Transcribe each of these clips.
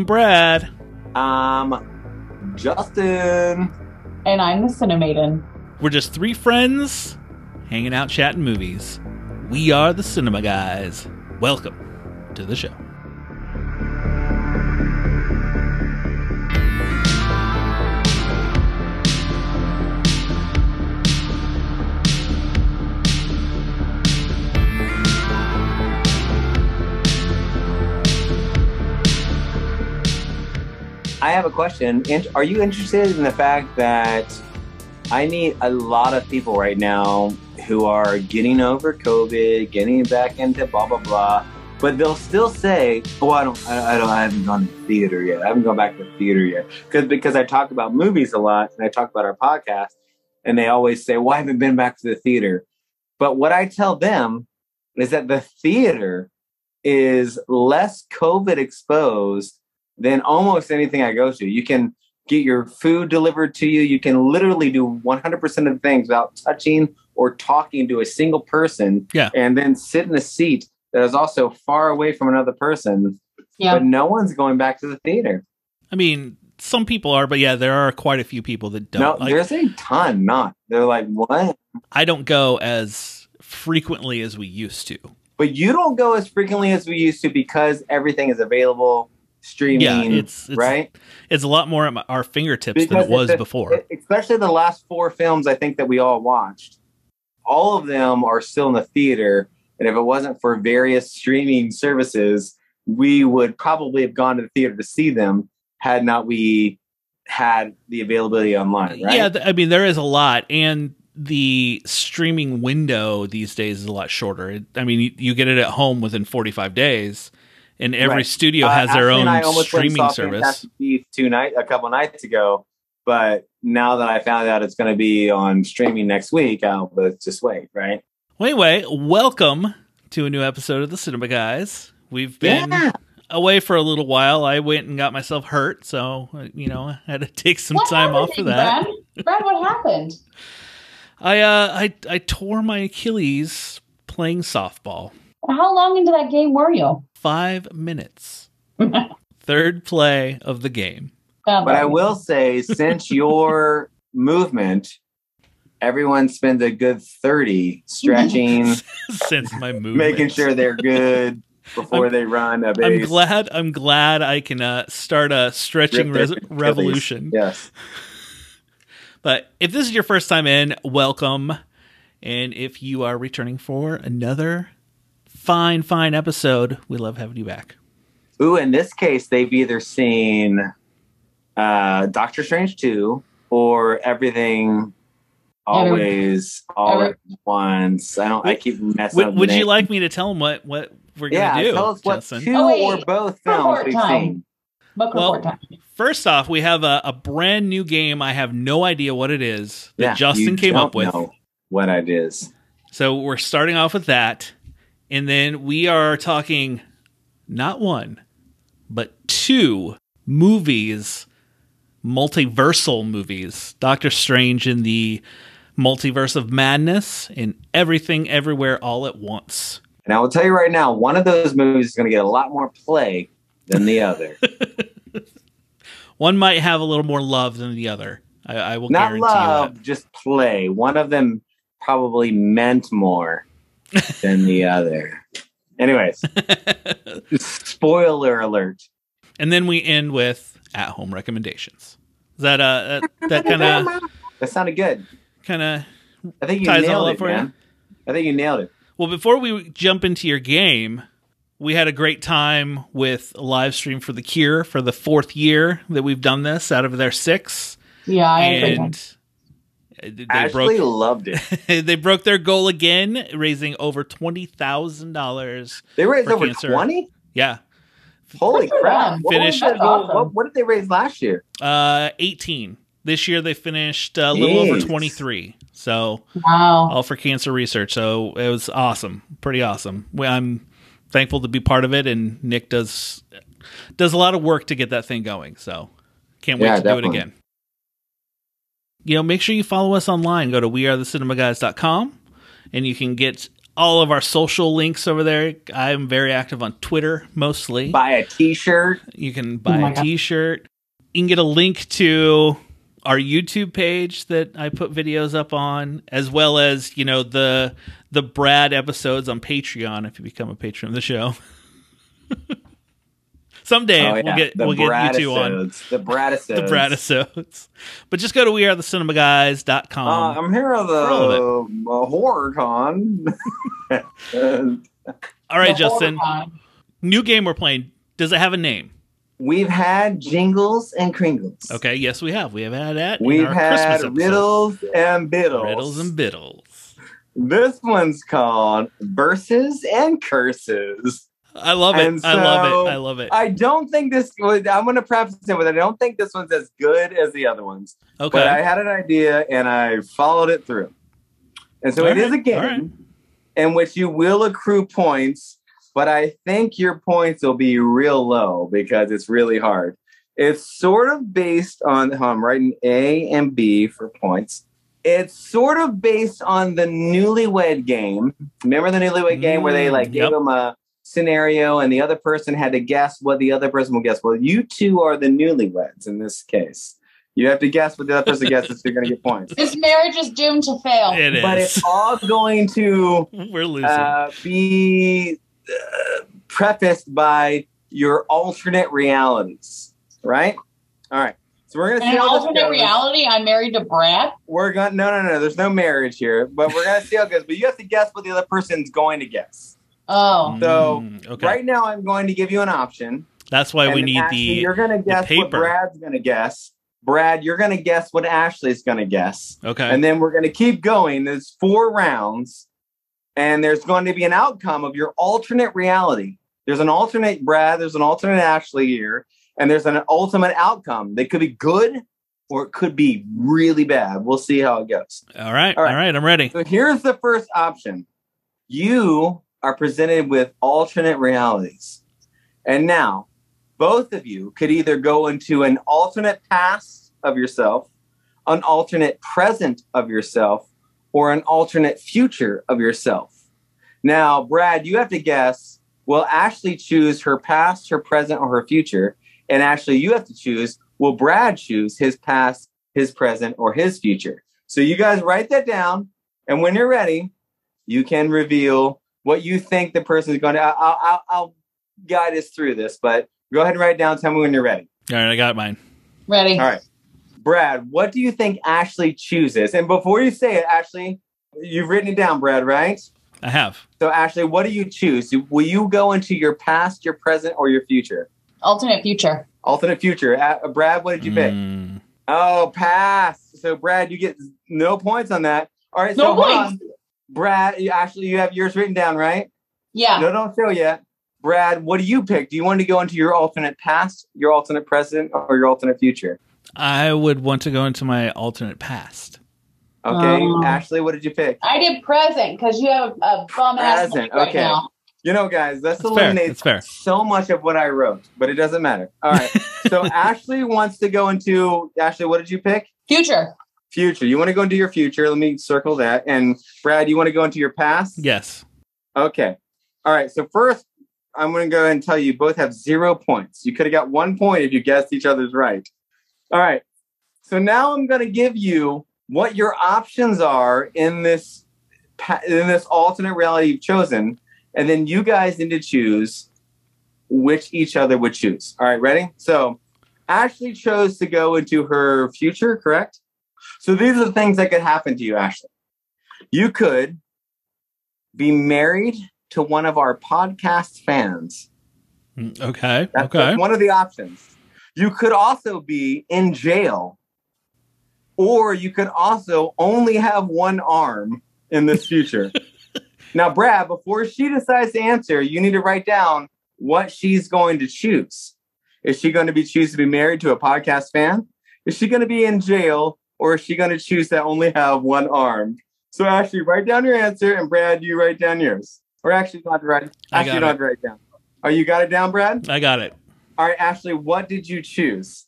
I'm Brad. Um, Justin. And I'm the Cinemaiden. We're just three friends hanging out chatting movies. We are the Cinema Guys. Welcome to the show. I have a question. Are you interested in the fact that I meet a lot of people right now who are getting over COVID, getting back into blah blah blah, but they'll still say, "Oh, I don't, I, don't, I haven't gone to theater yet. I haven't gone back to theater yet." Because because I talk about movies a lot and I talk about our podcast, and they always say, "Well, I haven't been back to the theater." But what I tell them is that the theater is less COVID exposed than almost anything I go to. You can get your food delivered to you. You can literally do 100% of the things without touching or talking to a single person. Yeah. And then sit in a seat that is also far away from another person. Yeah. But no one's going back to the theater. I mean, some people are, but yeah, there are quite a few people that don't. No, Like, there's a ton not. They're like, what? I don't go as frequently as we used to. But you don't go as frequently as we used to because everything is available streaming. Yeah, it's, it's right. It's a lot more at my, our fingertips than it was a- before. especially the last four films I think that we all watched. All of them are still in the theater, and if it wasn't for various streaming services, we would probably have gone to the theater to see them had not we had the availability online. Right? Yeah, I mean there is a lot, and the streaming window these days is a lot shorter. I mean, you, you get it at home within 45 days, and every Right. studio Uh, has their Ashley own and I almost streaming saw service. Fantastic two night a couple nights ago, but now that I found out it's going to be on streaming next week, I'll let's just wait. Right? Well, anyway, welcome to a new episode of the Cinema Guys. We've been Yeah. away for a little while. I went and got myself hurt, so uh, you know I had to take some What time off for that. Brad? Brad, what happened? I uh I I tore my Achilles playing softball. How long into that game were you? Five minutes. Third play of the game. But I will say, since your movement, everyone spends a good 30 stretching, Since my movement, making sure they're good before I'm- they run a I'm glad. I'm glad I can uh, start a stretching res- revolution. Yes. But if this is your first time in, welcome. And if you are returning for another fine, fine episode, we love having you back. Ooh, in this case, they've either seen uh, Doctor Strange 2 or everything always all at once. I don't I keep messing Would, up. would you like me to tell them what, what we're going Yeah, to do? tell us what Justin? two Oh, wait. or both films Report we've time. seen. Book Well, time. First off, we have a, a brand new game. I have no idea what it is that Yeah, Justin you came up don't with. know what it is. So we're starting off with that. And then we are talking not one, but two movies, multiversal movies. Doctor Strange in the Multiverse of Madness and Everything Everywhere All at Once. And I will tell you right now, one of those movies is going to get a lot more play than the other. One might have a little more love than the other. I, I will Not guarantee love, just play. One of them probably meant more than the other. Anyways, spoiler alert. and then we end with at home recommendations. Is that uh that, that kind of That sounded good. kind of I think you Ties nailed all it, up for you? man. I think you nailed it. Well, before we jump into your game, we had a great time with a live stream for The Cure for the fourth year that we've done this out of their six. Yeah, I agree. and they Ashley broke loved it. they broke their goal again, raising over twenty thousand dollars. They raised For over 20? Yeah, Holy Good crap. them. What, Finished- was that- awesome. what, what did they raise last year? uh, eighteen. This year they finished a little over twenty three. So Wow. all for cancer research. So it was awesome, pretty awesome. Well, I'm thankful to be part of it, and Nick does does a lot of work to get that thing going. So can't wait Yeah, to do it again. You know, make sure you follow us online. Go to wearethecinemaguys.com and you can get all of our social links over there. I'm very active on Twitter mostly. Buy a T-shirt. You can buy Oh my a God. t-shirt. You can get a link to our YouTube page that I put videos up on, as well as, you know, the the Brad episodes on Patreon if you become a patron of the show. Someday oh, we'll get the we'll get you two on The Bradisodes. the Bradisodes. But just go to wearethecinemaguys.com. Uh, I'm here at the uh, horror con. All right, The Justin. horror con. New game we're playing. Does it have a name? We've had jingles and kringles. Okay, yes, we have. We have had that. We've had Christmas episode. riddles and biddles. riddles and biddles. This one's called versus and curses. I love it. And I love it. I love it. I don't think this. I'm going to preface it with I don't think this one's as good as the other ones. Okay. But I had an idea and I followed it through. And so All it is right, a game right. in which you will accrue points, but I think your points will be real low because it's really hard. It's sort of based on, oh, I'm writing A and B for points. It's sort of based on the newlywed game. Remember the newlywed game where they Mm, like gave yep. them a scenario and the other person had to guess what the other person will guess? Well, you two are the newlyweds in this case. You have to guess what the other person guesses, so you're going to get points. This marriage is doomed to fail. it is. But it's all going to We're losing. uh, be uh, prefaced by your alternate realities, right? All right. So we're going to In see an alternate goes. reality, I'm married to Brad. We're going no, no, no. There's no marriage here, but we're going to see how it goes. But you have to guess what the other person's going to guess. Oh, so, Mm, okay. Right now, I'm going to give you an option. That's why and we need Ashley, the. You're going to guess what. Brad's going to guess. Brad, you're going to guess what Ashley's going to guess. Okay. And then we're going to keep going. There's four rounds, and there's going to be an outcome of your alternate reality. There's an alternate Brad, there's an alternate Ashley here, and there's an ultimate outcome. They could be good or it could be really bad. We'll see how it goes. all right. all All right. right. I'm ready. So here's the first option you are presented with alternate realities. And now, both of you could either go into an alternate past of yourself, an alternate present of yourself, or an alternate future of yourself. Now, Brad, you have to guess will Ashley choose her past, her present, or her future? And Ashley, you have to choose will Brad choose his past, his present, or his future? So you guys write that down. And when you're ready, you can reveal what you think the person is going to. I'll, I'll, I'll guide us through this, but go ahead and write it down. Tell me when you're ready. All right. I got mine. ready. All right. Brad, what do you think Ashley chooses? And before you say it, Ashley, you've written it down, Brad, right? I have. So, Ashley, what do you choose? Will you go into your past, your present, or your future? Alternate future. Alternate future. Uh, Brad, what did you pick? Mm, Oh, pass. So, Brad, you get no points on that. All right. No so, points. On. Brad, you, Ashley, you have yours written down, right? Yeah. No, don't show yet. Brad, what do you pick? Do you want to go into your alternate past, your alternate present, or your alternate future? I would want to go into my alternate past. Okay, Um, Ashley, what did you pick? I did present because you have a bum ass Present, right okay. now. You know, guys, let's That's fair. fair. so much of what I wrote, but it doesn't matter. All right. so Ashley wants to go into Ashley. What did you pick? Future. Future. You want to go into your future? Let me circle that. And Brad, you want to go into your past? Yes. Okay. All right. So first, I'm going to go ahead and tell you, you both have zero points. You could have got one point if you guessed each other's right. All right. So now I'm going to give you what your options are in this in this alternate reality you've chosen, and then you guys need to choose which each other would choose. All right, ready? So Ashley chose to go into her future, correct? So these are the things that could happen to you, Ashley. You could be married to one of our podcast fans. Mm, Okay. That's, okay. one of the options. You could also be in jail, or you could also only have one arm in this future. now, Brad, before she decides to answer, you need to write down what she's going to choose. Is she going to be choose to be married to a podcast fan? Is she going to be in jail, or is she going to choose to only have one arm? So, Ashley, write down your answer, and Brad, you write down yours. Or actually, not write. I Actually, got you don't it. have to write it down. Oh, you got it down, Brad? I got it. All right, Ashley, what did you choose?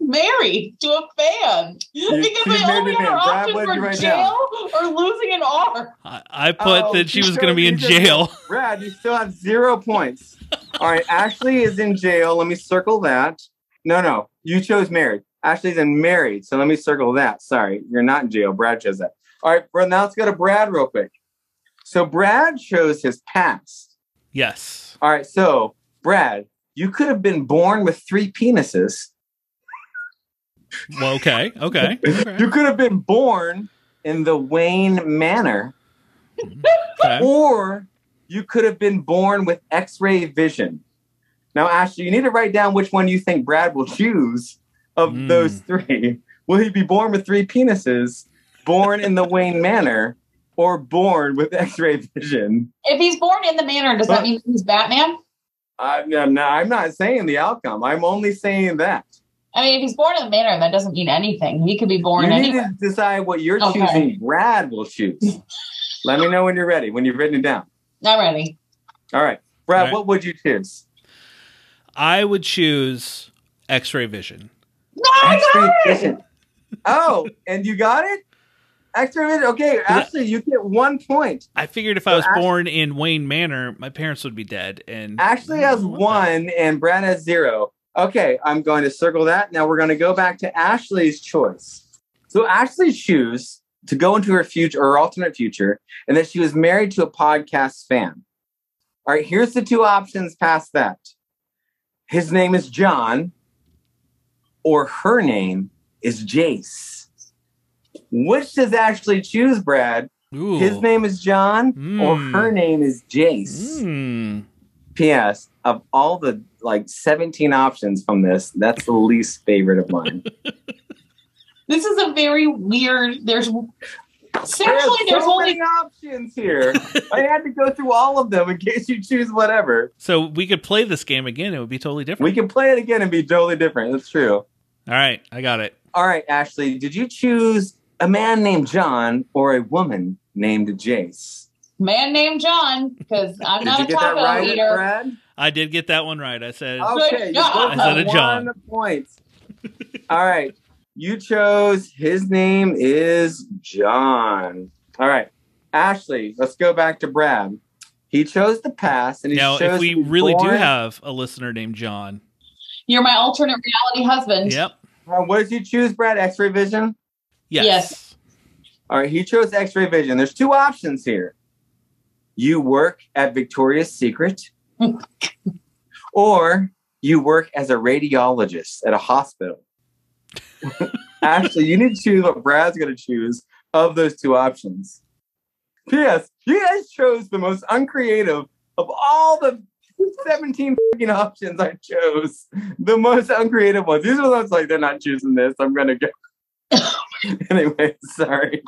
married to a fan because she's only to a other fan. Brad, options what did you were write jail or losing an arm. I, I put Oh, that she was going to be in jail. Brad, you still have zero points. All right, Ashley is in jail. Let me circle that. No, no, you chose married. Ashley's in married, so let me circle that. Sorry, you're not in jail. Brad chose that. All right, Brad, now let's go to Brad real quick. So Brad chose his past. Yes. All right, so Brad, you could have been born with three penises. Well, okay. Okay. okay. You could have been born in the Wayne Manor, mm-hmm, okay. or you could have been born with X-ray vision. Now, Ashley, you need to write down which one you think Brad will choose of Mm. those three. Will he be born with three penises, born in the Wayne Manor, or born with X-ray vision? If he's born in the manor, does that mean he's Batman? I'm, I'm not, I'm not saying the outcome. I'm only saying that. I mean, if he's born in the manor, that doesn't mean anything. He could be born you need anywhere. to decide what you're Okay. choosing. Brad will choose. Let me know when you're ready. When you've written it down. Not ready. All right, Brad, All right. what would you choose? I would choose X-ray vision. No, I X-ray got it. vision. Oh, and you got it? X-ray vision. Okay, Ashley, you get one point. I figured if I was So Ash- born in Wayne Manor, my parents would be dead. And Ashley has mm, I that. one, and Brad has zero. Okay, I'm going to circle that. Now we're going to go back to Ashley's choice. So Ashley choose to go into her future or alternate future, and that she was married to a podcast fan. All right, here's the two options past that. His name is John, or her name is Jace. Which does Ashley choose, Brad? Ooh. His name is John, or Mm. her name is Jace. Mm. P.S. Of all the like 17 options from this, that's the least favorite of mine. This is a very weird. There's essentially There's there's so only many options here. I had to go through all of them in case you choose whatever. So we could play this game again. It would be totally different. We can play it again and be totally different. That's true. All right, I got it. All right, Ashley, did you choose a man named John or a woman named Jace? man named John because I'm Did not you a get that taco right, eater. Brad? I did get that one right. I said Okay, you both I said a John. one point. All right, you chose. His name is John. All right, Ashley. Let's go back to Brad. He chose the past, and he now chose if we to be really do have a listener named John. You're my alternate reality husband. Yep. Uh, what did you choose, Brad? X-ray vision. Yes. Yes. All right, he chose X-ray vision. There's two options here. You work at Victoria's Secret, or you work as a radiologist at a hospital. Actually, you need to choose what Brad's going to choose of those two options. P.S. You guys chose the most uncreative of all the 17 fucking options I chose. The most uncreative ones. These are the ones like, they're not choosing this. I'm going to go. anyway, sorry.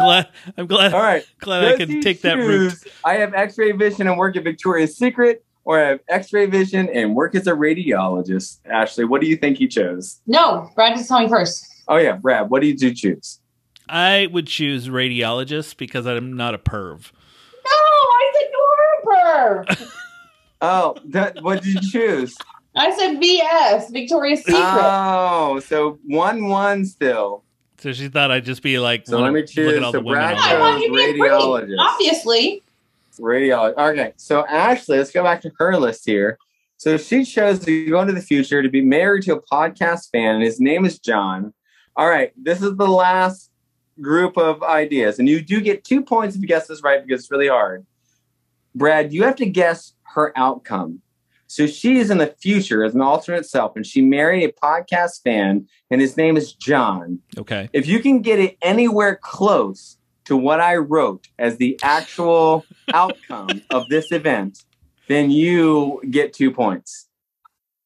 Glad I'm glad All right. glad I Does could he take that route. I have X-ray vision and work at Victoria's Secret, or I have X-ray vision and work as a radiologist. Ashley, what do you think he chose? No, Brad just tell me first. Oh yeah, Brad, what did you choose? I would choose radiologist because I'm not a perv. No, I said you're a perv. Oh, that, what did you choose? I said VS, Victoria's Secret. Oh, so one one still. So she thought I'd just be like, So let me look choose. at all So the women. Brad on I want you to be pretty, radiologist. obviously. Radiologist. Okay, so Ashley, let's go back to her list here. So she chose to go into the future to be married to a podcast fan, and his name is John. All right, this is the last group of ideas, and you do get two points if you guess this right because it's really hard. Brad, you have to guess her outcome. So she is in the future as an alternate self, and she married a podcast fan, and his name is John. Okay. If you can get it anywhere close to what I wrote as the actual outcome of this event, then you get two points.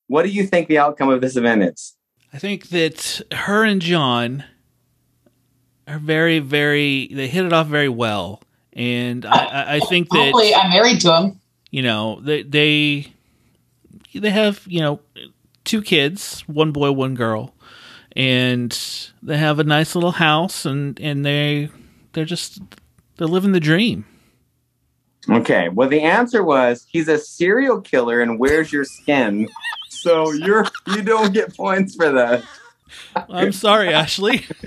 What do you think the outcome of this event is? I think that her and John are very, very. They hit it off very well, and I, I, I think that Hopefully, I'm married to him. You know they they they have you know two kids, one boy, one girl, and they have a nice little house, and and they they're just they're living the dream. Okay, well, the answer was he's a serial killer and wears your skin. So you're you don't get points for that. I'm sorry, Ashley.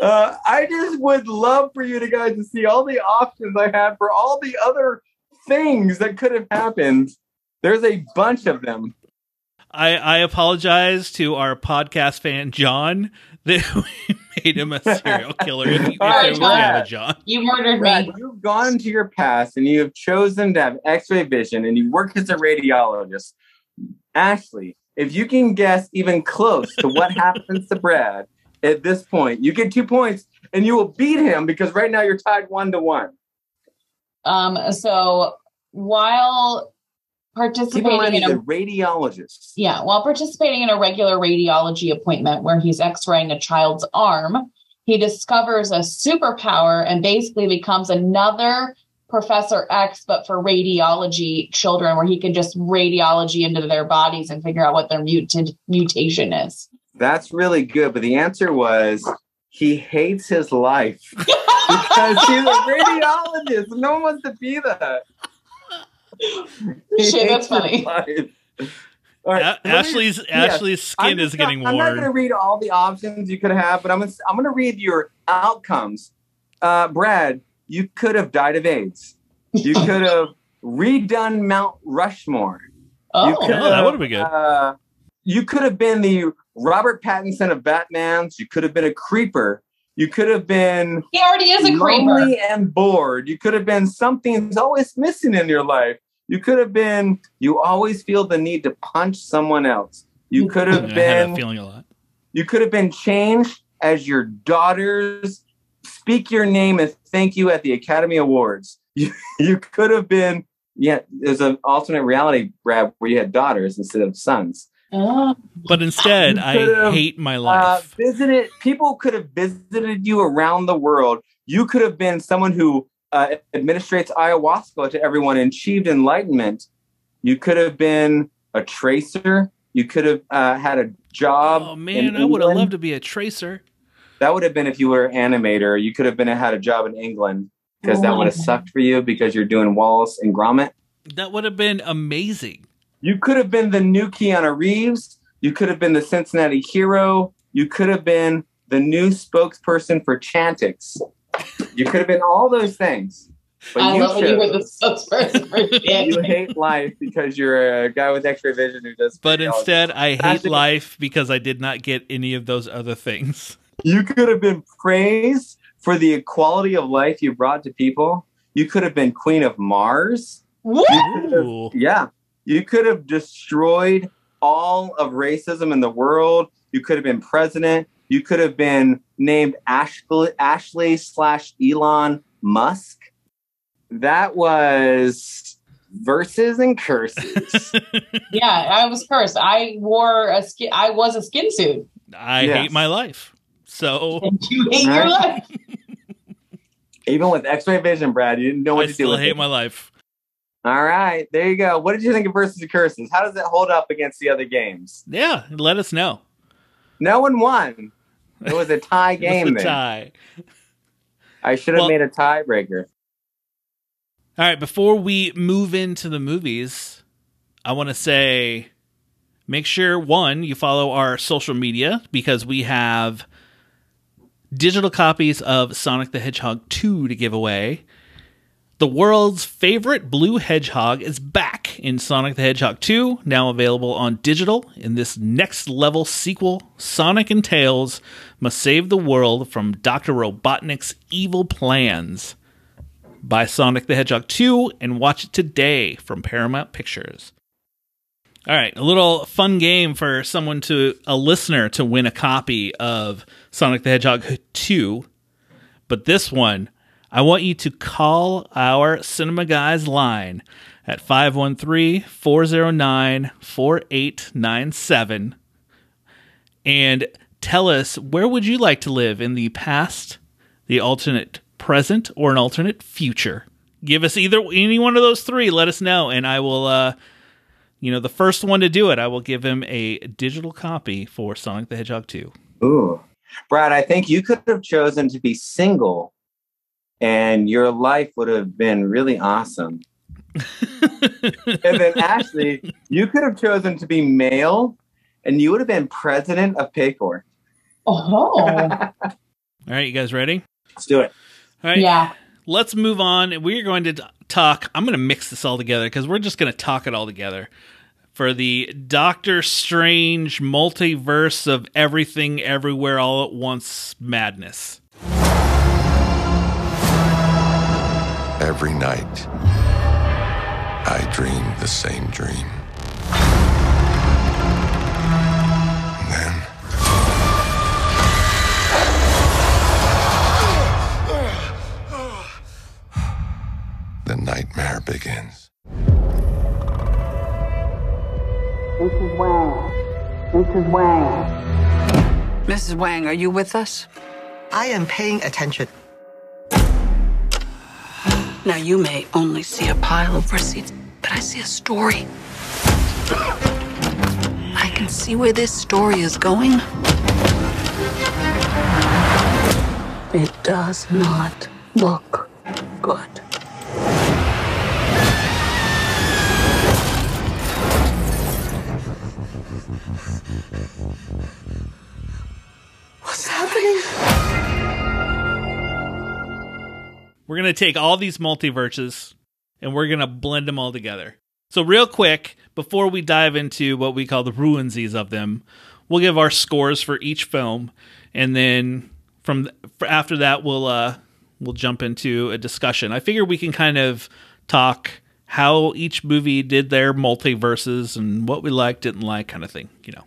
Uh, I just would love for you to guys to see all the options I had for all the other things that could have happened. There's a bunch of them. I, I apologize to our podcast fan John that we made him a serial killer. If, you, if Sorry, there was John. yeah, John. You murdered Brad, me. you've gone to your past and you have chosen to have x-ray vision and you work as a radiologist. Ashley, if you can guess even close to what happens to Brad at this point, you get two points and you will beat him because right now you're tied one to one. Um, so while participating in a radiologist. yeah, while participating in a regular radiology appointment where he's x-raying a child's arm, he discovers a superpower and basically becomes another Professor X, but for radiology children, where he can just radiology into their bodies and figure out what their mutant mutation is. That's really good, but the answer was he hates his life because he's a radiologist. No one wants to be that. He Shit, hates that's his funny. life. All right, A- let me- Ashley's yeah, Ashley's skin I'm is just getting not, I'm not going to read all the options you could have, but I'm gonna, I'm going to read your outcomes. Uh, Brad, you could have died of AIDS. You could have redone Mount Rushmore. Oh, You could Oh, that would've been good. Uh, you could have been the Robert Pattinson of Batman's. You could have been a creeper. You could have been he already is a creeper. lonely and bored. You could have been something's always missing in your life. You could have been you always feel the need to punch someone else. You mm-hmm. could I have had that been feeling a lot. you could have been changed as your daughters speak your name and thank you at the Academy Awards. You you could have been yeah, there's an alternate reality, Brad, where you had daughters instead of sons. Oh, But instead, I hate my Uh, life. visited people could have visited you around the world. You could have been someone who uh, administrates ayahuasca to everyone and achieved enlightenment. You could have been a tracer. You could have uh, had a job. oh in man, I would have loved to be a tracer. That would have been if you were an animator. You could have been had a job in England because that would have sucked for you because you're doing Wallace and Gromit. That would have been amazing. You could have been the new Keanu Reeves. You could have been the Cincinnati hero. You could have been the new spokesperson for Chantix. You could have been all those things. But I you, love when you were chose- the spokesperson for you hate life because you're a guy with X-ray vision who does. But instead, I hate Actually- life because I did not get any of those other things. you could have been praised for the equality of life you brought to people. You could have been Queen of Mars. Woo! You could have- Ooh. Yeah. You could have destroyed all of racism in the world. You could have been president. You could have been named Ashley, Ashley slash Elon Musk. That was versus and curses. Yeah, I was cursed. I wore a skin. I was a skin suit. I Yes. hate my life. So And you hate your life. Even with X-ray vision, Brad, you didn't know what I to do I still with hate it. my life. All right, there you go. What did you think of versus the curses? How does it hold up against the other games? Yeah, let us know. No one won. It was a tie It was game. a then. tie. I should have Well- made a tiebreaker. All right, before we move into the movies, I want to say make sure one, you follow our social media because we have digital copies of Sonic the Hedgehog 2 to give away. The world's favorite blue hedgehog is back in Sonic the Hedgehog 2, now available on digital. In this next level sequel, Sonic and Tails must save the world from Dr. Robotnik's evil plans. Buy Sonic the Hedgehog 2 and watch it today from Paramount Pictures. All right, a little fun game for someone to a listener to win a copy of Sonic the Hedgehog 2. But this one, I want you to call our Cinema Guys line at 513-409-4897 and tell us where would you like to live in the past, the alternate present, or an alternate future. Give us either any one of those three. Let us know, and I will. Uh, you know, the first one to do it, I will give him a digital copy for Sonic the Hedgehog 2. Ooh. Brad, I think you could have chosen to be single and your life would have been really awesome. and then Ashley, you could have chosen to be male and you would have been president of Paycor. Oh, All right, you guys ready? Let's do it. All right. yeah. Let's move on. We're going to talk. I'm going to mix this all together because we're just going to talk it all together for the Doctor Strange multiverse of everything, everywhere, all at once madness. Every night, I dream the same dream. And then. The nightmare begins. Mrs. Wang. Mrs. Wang. Mrs. Wang, are you with us? I am paying attention. Now, you may only see a pile of receipts, but I see a story. I can see where this story is going. It does not look good. What's happening? We're going to take all these multiverses and we're going to blend them all together. So, real quick, before we dive into what we call the ruinsies of them, we'll give our scores for each film, and then from after that, we'll uh, we'll jump into a discussion. I figure we can kind of talk how each movie did their multiverses and what we liked, didn't like, kind of thing. You know.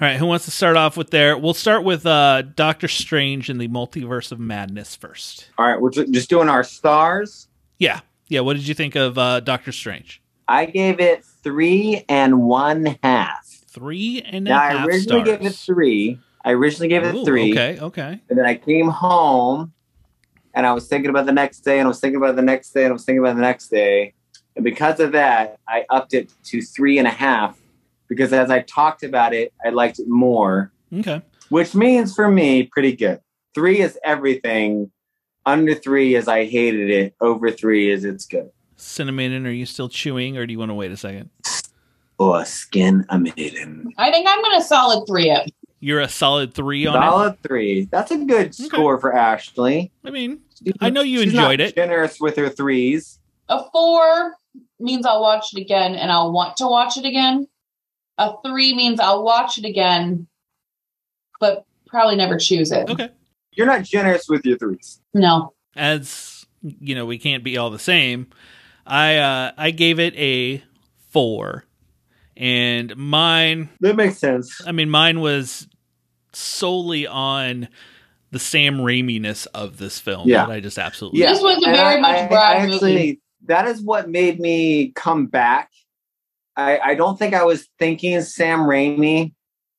All right, who wants to start off with there? We'll start with uh, Doctor Strange and the Multiverse of Madness first. All right, we're just doing our stars. Yeah, yeah. What did you think of uh, Doctor Strange? I gave it three and one half. Three and a half I originally stars. gave it three. I originally gave it Ooh, three. Okay, okay. And then I came home and I was thinking about the next day and I was thinking about the next day and I was thinking about the next day. And because of that, I upped it to three and a half because as I talked about it, I liked it more, Okay. which means for me, pretty good. Three is everything. Under three is I hated it. Over three is it's good. Cinnamon, are you still chewing or do you want to wait a second? Oh, skin a maiden. I think I'm going to solid three it. You're a solid three on it. Solid three. That's a good score for Ashley. I mean, I know you She's enjoyed not it. Generous with her threes. A four means I'll watch it again and I'll want to watch it again. A three means I'll watch it again, but probably never choose it. Okay. You're not generous with your threes. No. As you know, we can't be all the same. I uh I gave it a four. And mine That makes sense. I mean mine was solely on the Sam Raimi-ness of this film Yeah. that I just absolutely Yeah, This was a very I- much I- I actually, movie. That is what made me come back. I, I don't think I was thinking Sam Raimi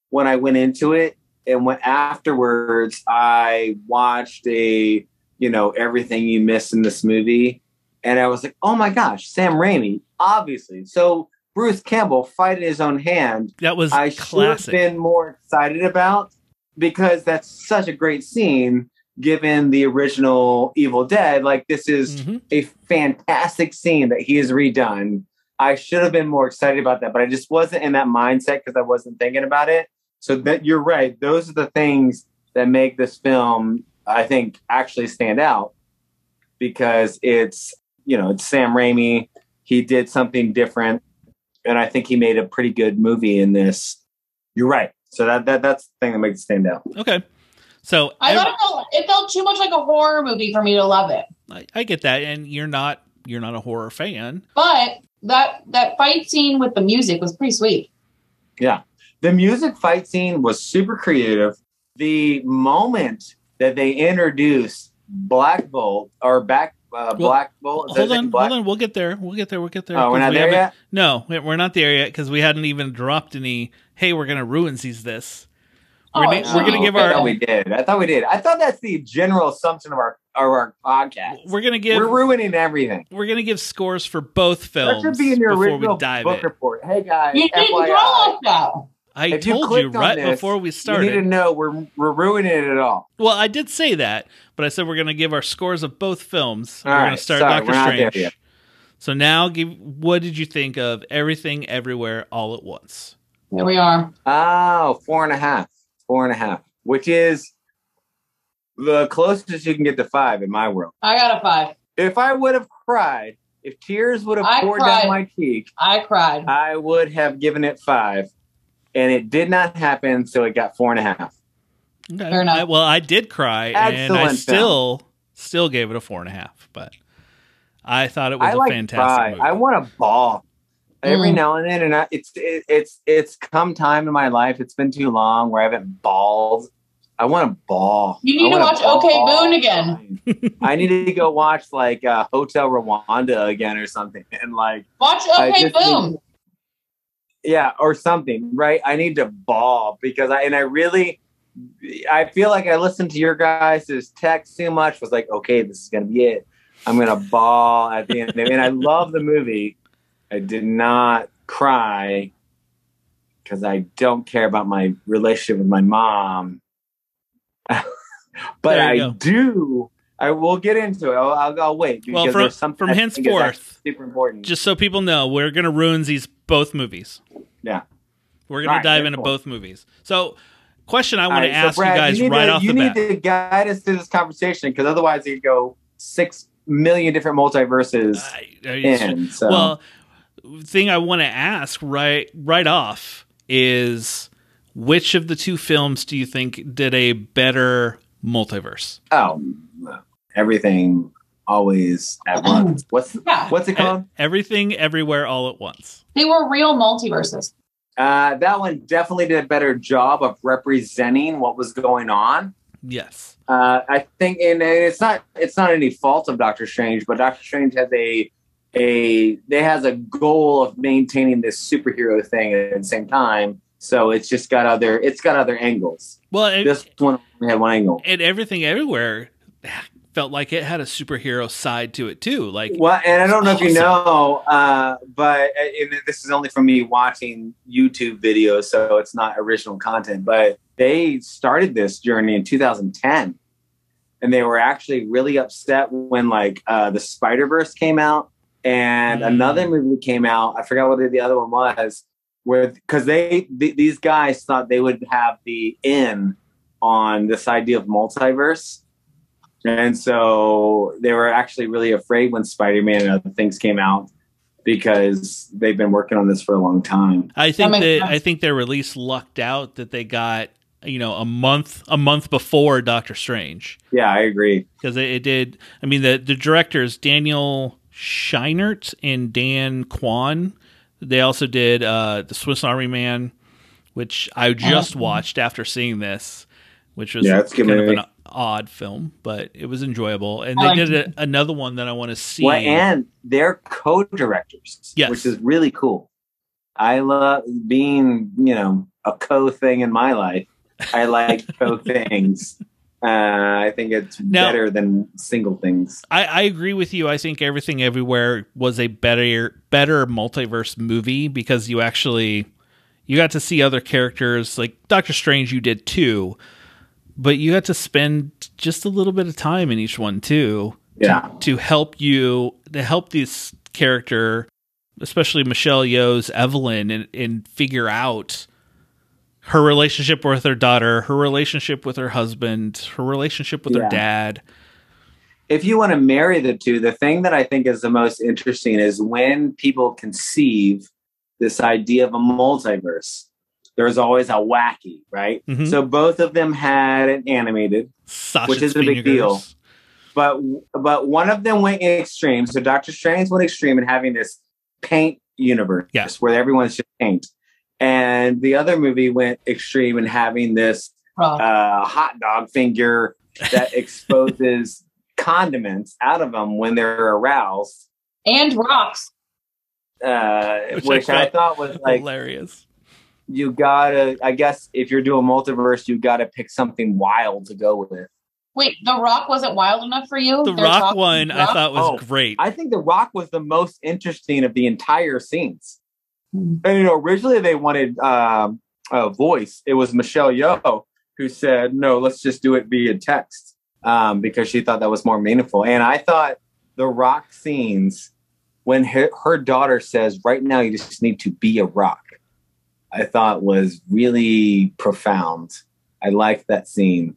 when I went into it, and when afterwards I watched a you know everything you miss in this movie, and I was like, oh my gosh, Sam Raimi, obviously. So Bruce Campbell fighting his own hand That was I should have been more excited about because that's such a great scene given the original Evil Dead. Like this is Mhm. a fantastic scene that he has redone. I should have been more excited about that, but I just wasn't in that mindset because I wasn't thinking about it. So that you're right. Those are the things that make this film, I think, actually stand out because it's you know it's Sam Raimi. He did something different, and I think he made a pretty good movie in this. You're right. So that, that that's the thing that makes it stand out. Okay. So I ev- thought it felt, it felt too much like a horror movie for me to love it. I, I get that, and you're not you're not a horror fan. But that that fight scene with the music was pretty sweet. Yeah. The music fight scene was super creative. The moment that they introduced Black Bolt or back uh, Well, Black Bolt, Hold on. Black- hold on. We'll get there. We'll get there. We'll get there. Oh, we're 'cause not we there yet. No, we- we're not there yet because we hadn't even dropped any. Hey, we're gonna ruin these this. We're, Oh, gonna, we're gonna oh, no. give I thought our we did. I thought we did. I thought that's the general assumption of our of our podcast. we're gonna give We're ruining everything. we're gonna give scores for both films That should be in your before original we dive book in. report. Hey guys, You didn't FYI, tell us that. I if told you, clicked on right this, before we started. you need to know we're we're ruining it all. Well, I did say that, but I said we're gonna give our scores of both films. All we're gonna start sorry, Doctor we're not there Strange. yet. So now, give what did you think of everything, everywhere, all at once? Here we are. Oh, four and a half. Four and a half. which is the closest you can get to five in my world. I got a five. If I would have cried, if tears would have I poured cried. down my cheek, I cried. I would have given it five. And it did not happen, so it got four and a half. Okay. Fair enough. I- well, I did cry, and I Excellent still still gave it a four and a half. But I thought it was I a like fantastic cry. movie. I want to bawl every Mm. now and then, and I, it's it, it's it's come time in my life. It's been too long where I haven't bawled. I want to bawl. You need to watch OK. Boone again. I need to go watch like uh, Hotel Rwanda again or something, and like Watch OK need- yeah, or something, right? I need to bawl because I and I really, I feel like I listened to your guys' text too much. Was like, okay, this is gonna be it. I'm gonna bawl at the end, and I love the movie. I did not cry because I don't care about my relationship with my mom, but I go. do. I will get into it. I'll, I'll, I'll wait well, from, something from I think is henceforth, super important. just so people know, we're going to ruin these both movies. yeah. We're going All to dive into cool. both movies. So, question I want All to right, so ask Brad, you guys need right to, off the bat: you need to guide us through this conversation because otherwise you go six million different multiverses I- in. So Well, thing I want to ask right right off is which of the two films do you think did a better multiverse? oh, everything always at once. What's Yeah. what's it called? Everything, everywhere, all at once. They were real multiverses. Uh, that one definitely did a better job of representing what was going on. Yes. Uh, I think, and it's not it's not any fault of Doctor Strange, but Doctor Strange has a a they has a goal of maintaining this superhero thing at the same time. So it's just got other it's got other angles. Well, it, This one only had one angle. and everything, everywhere felt like it had a superhero side to it too. Like, Well, and I don't know if you know, uh, but and this is only from me watching YouTube videos, so it's not original content. But they started this journey in 2010, and they were actually really upset when like uh, the Spider Verse came out, and Mm. another movie came out. I forgot what the other one was, where because they th- these guys thought they would have the in on this idea of multiverse. And so they were actually really afraid when Spider Man and other things came out because they've been working on this for a long time. I think makes that sense. I think their release lucked out that they got you know a month a month before Doctor Strange Yeah, I agree. because it, it did. I mean, the the directors Daniel Scheinert and Dan Kwan. They also did uh, the Swiss Army Man, which I just Awesome. watched after seeing this, which was Yeah, it's kind of an odd film, but it was enjoyable. And they liked did a, another one that I want to see. Well, and they're co-directors, Yes. which is really cool. I love being, you know, a co thing in my life. I like co things. Uh, I think it's Now- better than single things. I, I agree with you. I think Everything Everywhere was a better better multiverse movie because you actually you got to see other characters like Doctor Strange. You did too, but you got to spend just a little bit of time in each one too Yeah. to help you to help this character, especially Michelle Yeoh's Evelyn, and, and figure out her relationship with her daughter, her relationship with her husband, her relationship with her dad. if you want to marry the two, the thing that I think is the most interesting is when people conceive this idea of a multiverse. There's always a wacky, right? Mhm. So both of them had an animated, Sasha Which is a big deal. but but one of them went extreme. So Doctor Strange went extreme in having this paint universe Yeah. where everyone's just paint, and the other movie went extreme in having this Raw. uh, hot dog finger that exposes condiments out of them when they're aroused, and rocks. uh, Which which, I I, thought was like hilarious. you gotta. I guess if you're doing multiverse, you gotta pick something wild to go with. Wait, the rock wasn't wild enough for you? The There's Rock Rock- one I thought was Oh, great. I think The Rock was the most interesting of the entire scenes. And you know, originally they wanted um, a voice. It was Michelle Yeoh who said, "No, let's just do it via text," um, because she thought that was more meaningful. And I thought the Rock scenes when her, her daughter says, "Right now, you just need to be a rock," I thought was really profound. I liked that scene.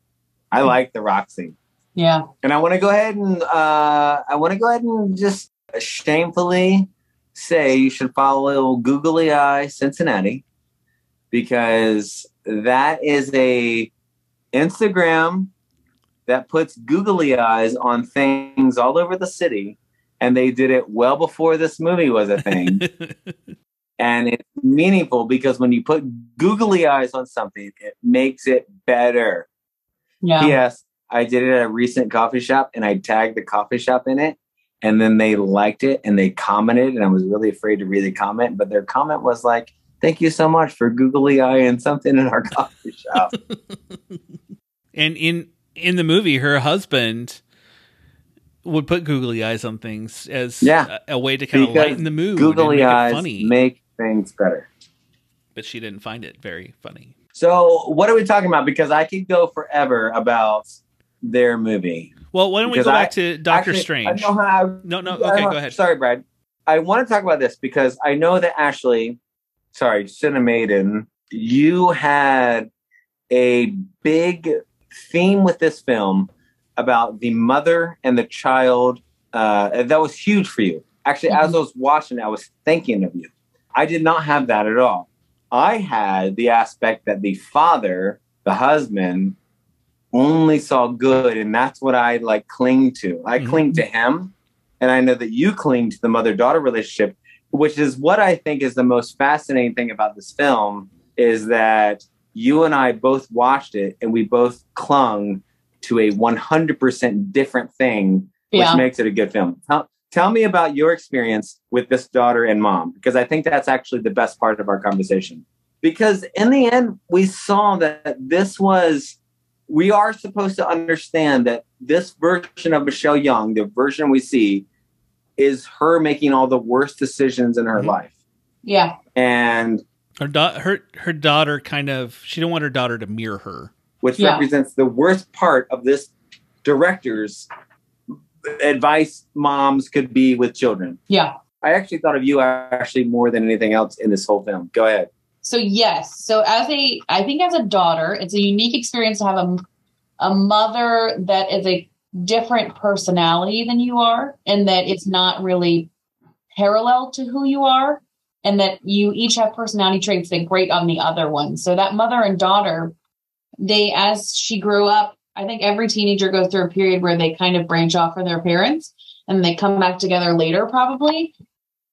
I like the rock scene. Yeah. And I want to go ahead and uh, I want to go ahead and just shamefully say you should follow Googly Eye Cincinnati because that is a Instagram that puts googly eyes on things all over the city and they did it well before this movie was a thing and it's meaningful because when you put googly eyes on something it makes it better Yeah. Yes, I did it at a recent coffee shop and I tagged the coffee shop in it. And then they liked it and they commented. And I was really afraid to read the comment, but their comment was like, Thank you so much for googly eye and something in our coffee shop. And in in the movie, her husband would put googly eyes on things as Yeah. a, a way to kind of lighten the mood. and googly eyes funny. make things better. but she didn't find it very funny. So, what are we talking about? Because I could go forever about their movie. Well, why don't we Because go I- back to Doctor Actually, Strange? I know how- No, no, I okay, know- go ahead. Sorry, Brad. I want to talk about this because I know that Ashley, sorry, Cinemaiden, you had a big theme with this film about the mother and the child. Uh, that was huge for you. Actually, as I was watching, I was thinking of you. I did not have that at all. I had the aspect that the father, the husband, only saw good, and that's what I like cling to. I Mhm. cling to him, and I know that you cling to the mother-daughter relationship, which is what I think is the most fascinating thing about this film is that you and I both watched it and we both clung to a 100% different thing, which Yeah. makes it a good film. Tell, tell me about your experience with this daughter and mom, because I think that's actually the best part of our conversation. Because in the end, we saw that this was, we are supposed to understand that this version of Michelle Yeoh, the version we see, is her making all the worst decisions in her Mhm. life. Yeah. And Her, da- her her daughter kind of she didn't want her daughter to mirror her. which Yeah. represents the worst part of this director's advice moms could be with children. Yeah. I actually thought of you actually more than anything else in this whole film. Go ahead. So yes, so as a, I think as a daughter, it's a unique experience to have a, a mother that is a different personality than you are, and that it's not really parallel to who you are, and that you each have personality traits that grate on the other one. So that mother and daughter, they as she grew up, I think every teenager goes through a period where they kind of branch off from their parents and they come back together later, probably.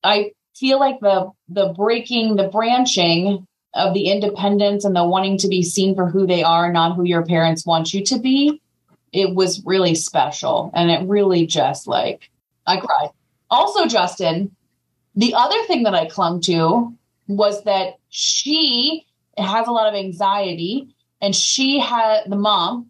I feel like the the breaking the branching of the independence and the wanting to be seen for who they are not who your parents want you to be it was really special. And it really just like i cried. Also justin the other thing that i clung to was that she has a lot of anxiety and she had the mom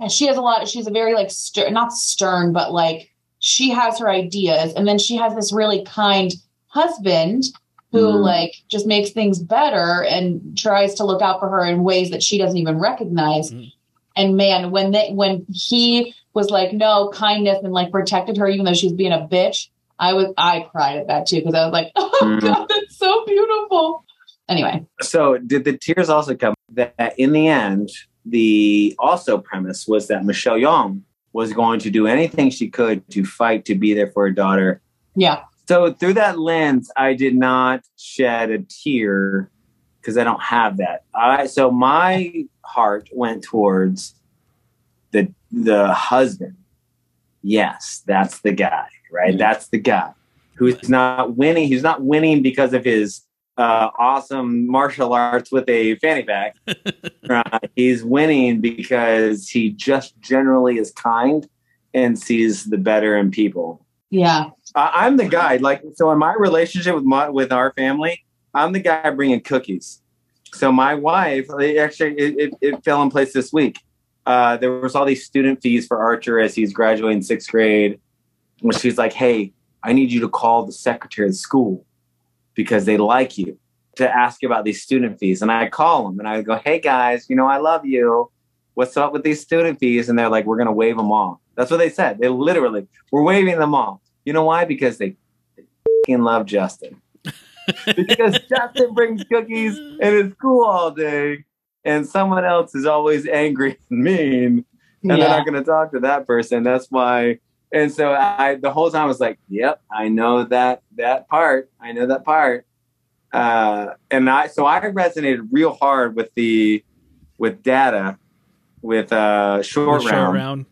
and she has a lot she's a very like stern not stern but like she has her ideas. And then she has this really kind husband who Mhm. like just makes things better and tries to look out for her in ways that she doesn't even recognize Mhm. and man when they when he was like no kindness and like protected her even though she was being a bitch i was i cried at that too because i was like oh Mhm. god that's so beautiful anyway So, did the tears also come that in the end, the also premise was that Michelle Yeoh was going to do anything she could to fight to be there for her daughter yeah So through that lens, I did not shed a tear because I don't have that. I so my heart went towards the the husband. Yes, that's the guy, right? That's the guy who's not winning. He's not winning because of his uh, awesome martial arts with a fanny pack. Uh, he's winning because he just generally is kind and sees the better in people. Yeah I- I'm the guy. Like, so in my relationship with my with our family, I'm the guy bringing cookies. So my wife, actually, it, it, it fell in place this week. Uh, there was all these student fees for Archer as he's graduating sixth grade. And she's like, "Hey, I need you to call the secretary of the school because they like you to ask about these student fees." And I call them and I go, "Hey guys, you know I love you. What's up with these student fees?" And they're like, "We're gonna waive them all." That's what they said. They literally, were waving them off. You know why? Because they fucking love Justin. because Justin brings cookies and his cool all day. and someone else is always angry and mean, and they're not going to talk to that person. That's why. And so I, the whole time I was like, "Yep, I know that that part. I know that part." Uh, and I, so I resonated real hard with the, with data, with uh, short Short round.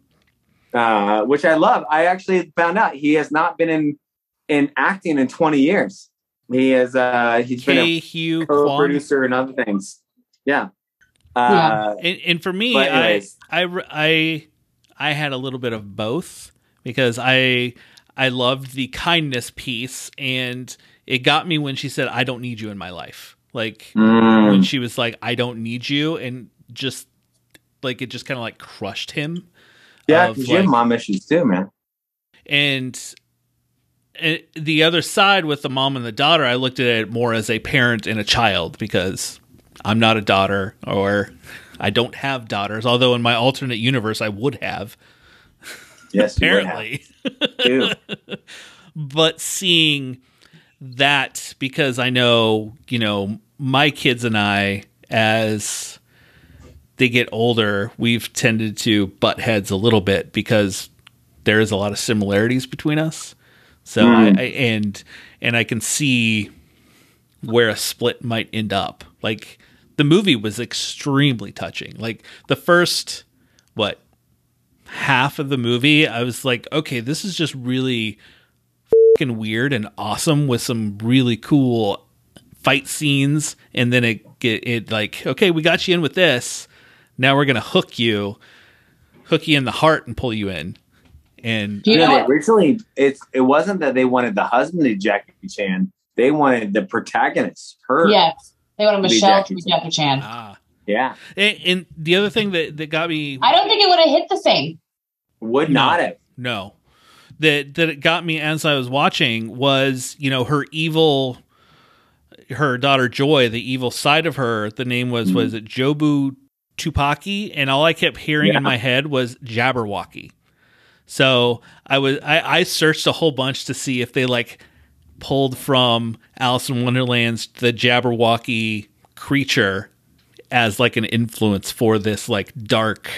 Uh, which I love. I actually found out he has not been in in acting in 20 years. He is uh, he's been K. a Hugh co-producer and other things. Yeah. Yeah. Uh, And, and for me, I. I, I, I had a little bit of both because I, I loved the kindness piece, and it got me when she said, "I don't need you in my life." Like mm, when she was like, "I don't need you," and just like it just kind of like crushed him. Yeah, of, 'cause you have mom issues too, man. and and the other side with the mom and the daughter, I looked at it more as a parent and a child because I'm not a daughter or I don't have daughters. Although in my alternate universe, I would have Yes, have, apparently. too. but seeing that because I know, you know, my kids and I, as they get older, we've tended to butt heads a little bit because there is a lot of similarities between us. So mm-hmm. I, I and and I can see where a split might end up. Like the movie was extremely touching. Like the first what half of the movie, I was like, okay, this is just really fucking weird and awesome with some really cool fight scenes, and then it get it like, okay, we got you in with this. Now we're gonna hook you, hook you in the heart, and pull you in. And you know they originally it's it wasn't that they wanted the husband to be Jackie Chan. They wanted the protagonist, her. Yes. They wanted To be Michelle to be Jackie Chan. ah, Yeah. and, and the other thing that that got me I don't think it would have hit the same. Would No. not have. No. That that it got me as I was watching was, you know, her evil her daughter Joy, the evil side of her, the name was was it Jobu Tupaki? And all I kept hearing Yeah. in my head was Jabberwocky. So I was I, I searched a whole bunch to see if they like pulled from Alice in Wonderland's the Jabberwocky creature as like an influence for this like dark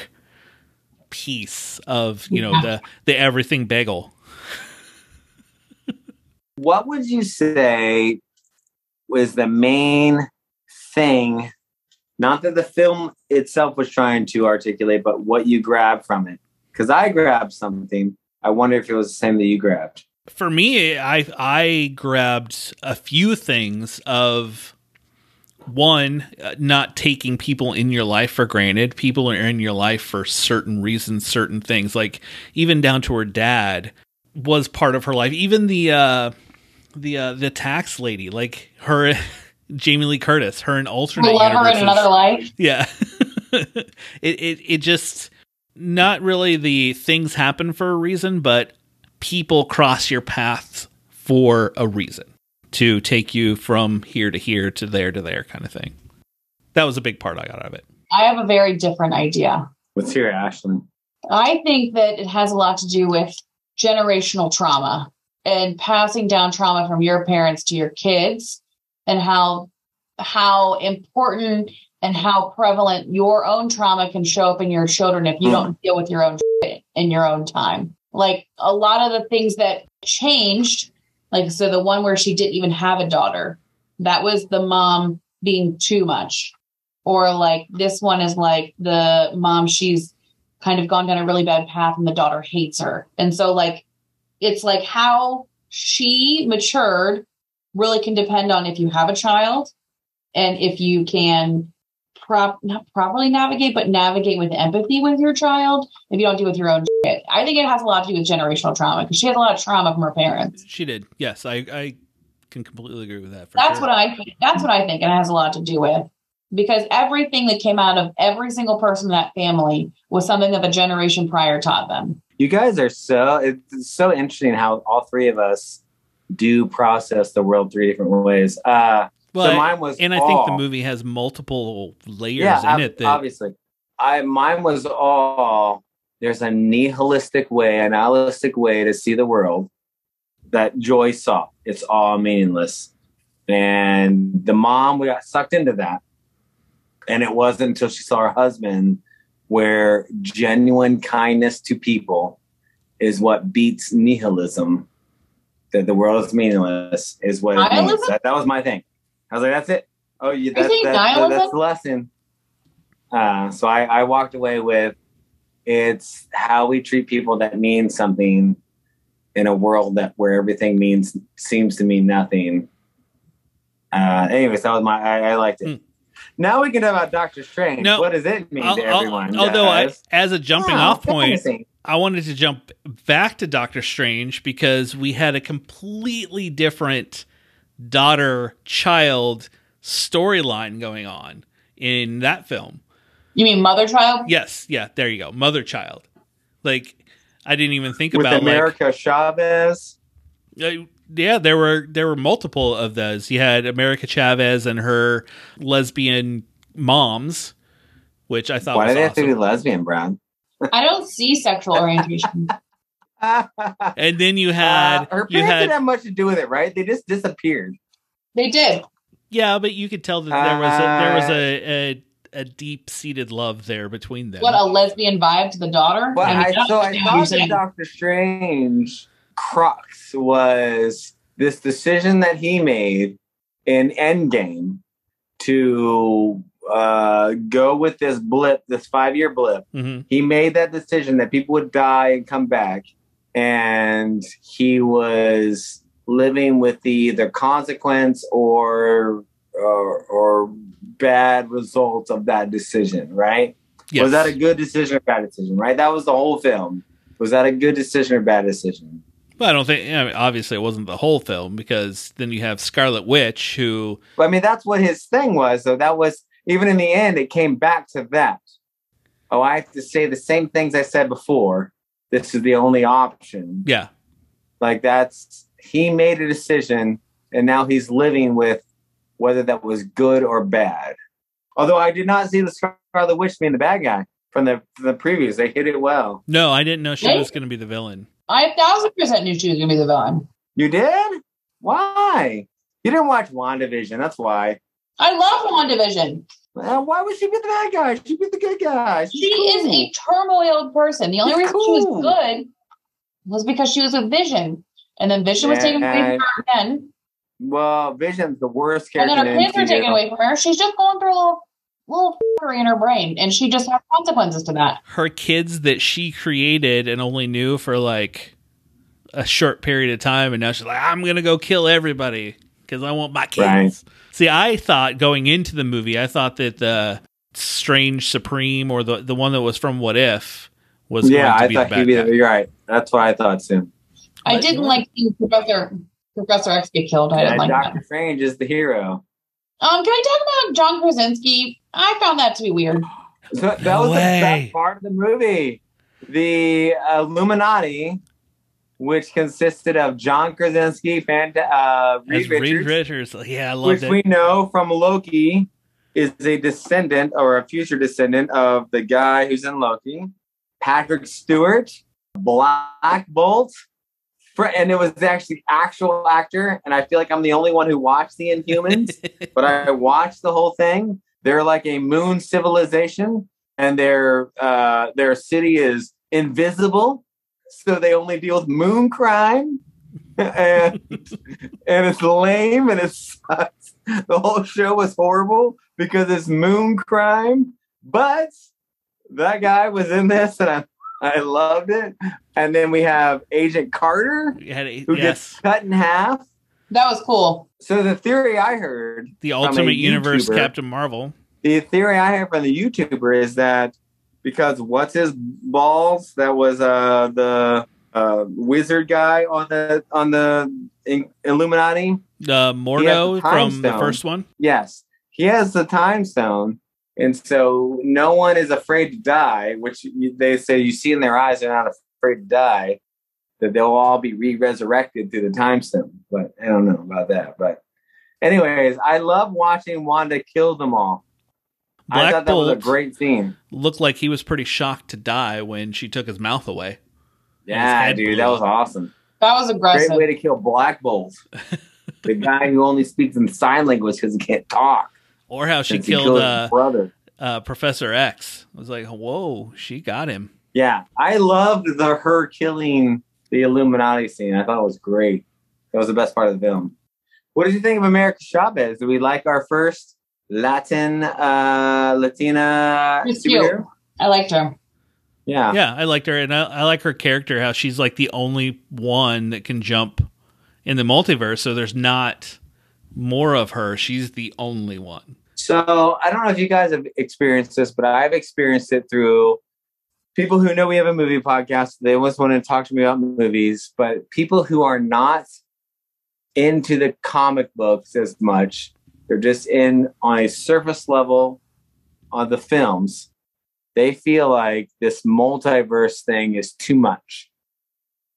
piece of you know Yeah. the the everything bagel what would you say was the main thing not that the film itself was trying to articulate but what you grab from it. Because i grabbed something. I wonder if it was the same that you grabbed. For me i i grabbed a few things of one uh, not taking people in your life for granted. People are in your life for certain reasons certain things. Like even down to her dad was part of her life. Even the uh the uh the tax lady like her jamie lee curtis her in alternate The lover in another life. Yeah. it, it it just not really the things happen for a reason, but people cross your paths for a reason to take you from here to here to there to there kind of thing. That was a big part I got out of it. I have a very different idea. let's hear it ashlyn I think that it has a lot to do with generational trauma and passing down trauma from your parents to your kids and how how important and how prevalent your own trauma can show up in your children if you hmm. don't deal with your own shit in your own time. Like a lot of the things that changed, like so the one where she didn't even have a daughter, that was the mom being too much. Or like this one is like the mom, she's kind of gone down a really bad path and the daughter hates her. And so like it's like how she matured really can depend on if you have a child and if you can prop not properly navigate, but navigate with empathy with your child if you don't deal with your own shit. I think it has a lot to do with generational trauma because she has a lot of trauma from her parents. She did. Yes, I I can completely agree with that. For That's sure. what I think. That's what I think and it has a lot to do with. Because everything that came out of every single person in that family was something that the generation prior taught them. you guys are so it's so interesting how all three of us do process the world three different ways uh Well, so mine was and I think the movie has multiple layers yeah, in it that obviously. I mine was all there's a nihilistic way, a nihilistic way to see the world that Joy saw. It's all meaningless. And the mom, we got sucked into that and it wasn't until she saw her husband where genuine kindness to people is what beats nihilism. That the world is meaningless is what it means. That, that was my thing. I was like, that's it. Oh, you, that's, think that's, nihilism? that's the lesson. Uh, so I, I walked away with it's how we treat people that mean something in a world that where everything means seems to mean nothing. Uh, anyways, that was my I, I liked it. Hmm. Now we can talk about Doctor Strange. No, what does it mean Al- to al- everyone? although I, as a jumping Yeah, off point. I wanted to jump back to Doctor Strange because we had a completely different daughter child storyline going on in that film. You mean mother child? Yes, yeah, there you go. Mother child. Like I didn't even think with about America Chavez. like uh, yeah, there were there were multiple of those. You had America Chavez and her lesbian moms, which I thought Why was do they have to be lesbian, Brown? I don't see sexual orientation. And then you had Uh, her you parents had didn't have much to do with it, right? They just disappeared. They did. Yeah, but you could tell that there was a, there was Uh, a a, a deep seated love there between them. What a lesbian vibe to the daughter. But mean, I, that's so I thought that saying. Doctor Strange crux was this decision that he made in Endgame to uh, go with this blip, this five year blip. hmm He made that decision that people would die and come back, and he was living with the either consequence or or, or bad results of that decision, right? Yes. Was that a good decision or bad decision? Right. That was the whole film. Was that a good decision or bad decision? Well, I don't think. I mean, obviously, it wasn't the whole film because then you have Scarlet Witch, who But I mean, that's what his thing was. So that was even in the end, it came back to that. Oh, I have to say the same things I said before. This is the only option. yeah, Like that's he made a decision, and now he's living with whether that was good or bad. Although I did not see the Scarlet Witch being the bad guy from the from the previews. They hit it well. no, I didn't know she was going to be the villain. I a thousand percent knew she was gonna be the villain. You did? Why? You didn't watch WandaVision. That's why. I love WandaVision. Uh, why would she be the bad guy? She'd be the good guy. She's She is a turmoiled person. The only She's reason she was good was because she was with Vision. And then Vision was taken away from her again. Well, Vision's the worst character. And then her kids were taken away from her. She's just going through a little little fuckery in her brain. And she just has consequences to that. Her kids that she created and only knew for like a short period of time, and now she's like, I'm going to go kill everybody because I want my kids. Right. See, I thought going into the movie, I thought that the Strange Supreme or the the one that was from What If was Yeah, going to I be the thought bad he'd be. guy. The, you're right. That's what I thought too. I But didn't like seeing Professor Professor X get killed. I didn't And like Doctor that. Strange is the hero. Um, can I talk about John Krasinski? I found that to be weird. So that No was the best part of the movie. The Illuminati, which consisted of John Krasinski, Fanta- uh, As Reed Reed Richards, Richards. Yeah, I which loved we know from Loki is a descendant or a future descendant of the guy who's in Loki, Patrick Stewart, Black Bolt. Fr- And it was actually actual actor, and I feel like I'm the only one who watched the Inhumans. but I watched the whole thing. They're like a moon civilization, and their uh, their city is invisible, so they only deal with moon crime, and and it's lame and it sucks. The whole show was horrible because it's moon crime, but that guy was in this, and I I loved it. And then we have Agent Carter, who yes, gets cut in half. That was cool. So the theory I heard the Ultimate Universe YouTuber. Captain Marvel. the theory I have from the YouTuber is that because what's his balls that was uh the uh, wizard guy on the on the in- Illuminati. Uh, Mordo the Time from the first one. Yes, he has the time stone, and so no one is afraid to die. Which they say you see in their eyes, they're not afraid to die. That they'll all be re-resurrected through the time stone. But I don't know about that. But anyways, I love watching Wanda kill them all. I Black thought that was a great scene. looked like he was pretty shocked to die when she took his mouth away. Yeah, dude, blew that was awesome. That was a Great way to kill Black Bolt, the guy who only speaks in sign language because he can't talk. Or how she killed killed uh, his brother. uh, Professor X. I was like, whoa, she got him. Yeah, I loved the her killing the Illuminati scene. I thought it was great. That was the best part of the film. What did you think of America Chavez? Did we like our first Latin uh Latina superhero? I liked her. Yeah. Yeah, I liked her, and I, I like her character. How she's like the only one that can jump in the multiverse. So there's not more of her. She's the only one. So I don't know if you guys have experienced this, but I've experienced it through people who know we have a movie podcast. They always want to talk to me about movies, but people who are not into the comic books as much, they're just in on a surface level on the films. They feel like this multiverse thing is too much.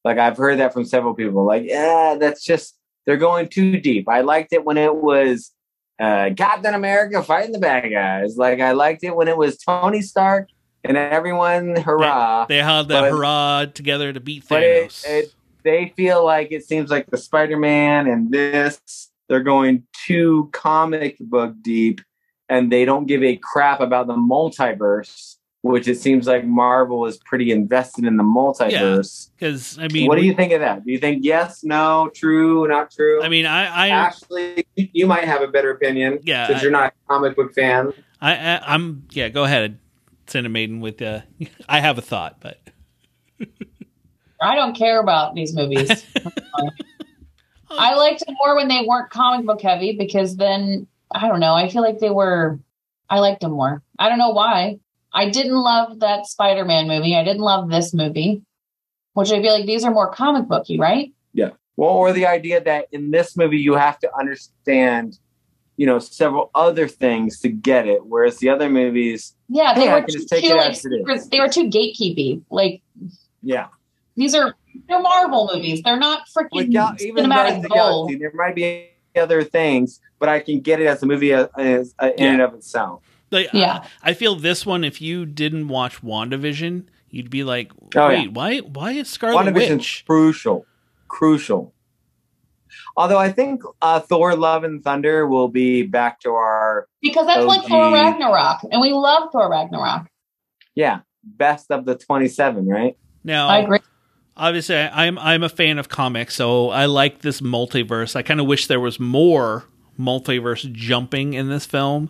Like I've heard that from several people. Like, yeah, that's just they're going too deep. I liked it when it was uh, Captain America fighting the bad guys. Like I liked it when it was Tony Stark and everyone hurrah. They had that But- hurrah together to beat but it, Thanos. it, they feel like it seems like the Spider-Man and this they're going too comic book deep, and they don't give a crap about the multiverse, which it seems like Marvel is pretty invested in the multiverse. Because I mean, what do you think of that? Do you think yes, no, true, not true? I mean, I, I, Ashley, you- you might have a better opinion. Yeah, since I- you're not a comic book fan. I, I, I'm yeah. Go ahead, Cinemaiden. With uh, I have a thought, but I don't care about these movies. I liked it more when they weren't comic book heavy because then I don't know. I feel like they were. I liked them more. I don't know why. I didn't love that Spider-Man movie. I didn't love this movie, which I feel like these are more comic booky, right? Yeah. Well, or the idea that in this movie you have to understand, you know, several other things to get it, whereas the other movies, Yeah, they Hey, were too, too, like, as it is. secrets- they were too gatekeepy. Like yeah. these are they're Marvel movies. They're not freaking Like even cinematic of the. Galaxy, there might be other things, but I can get it as a movie as, as, uh, in and of itself. like, Yeah. I, I feel this one. If you didn't watch WandaVision, you'd be like, Oh, wait, yeah. why? Why is Scarlet WandaVision's Witch? crucial, crucial. Although I think uh, Thor: Love and Thunder will be back to our Because that's like Thor Ragnarok, and we love Thor Ragnarok. yeah best of the twenty-seven, right? Now, I agree. obviously I'm I'm a fan of comics, so I like this multiverse. I kind of wish there was more multiverse jumping in this film,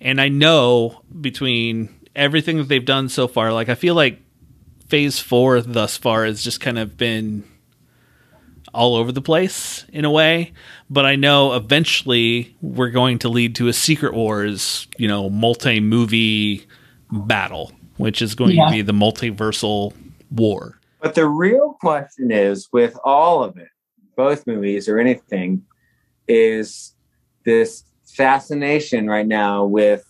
and I know between everything that they've done so far, like I feel like Phase Four thus far has just kind of been all over the place in a way. But I know eventually we're going to lead to a Secret Wars, you know, multi movie battle, which is going Yeah. to be the multiversal war. But the real question is with all of it, both movies or anything, is this fascination right now with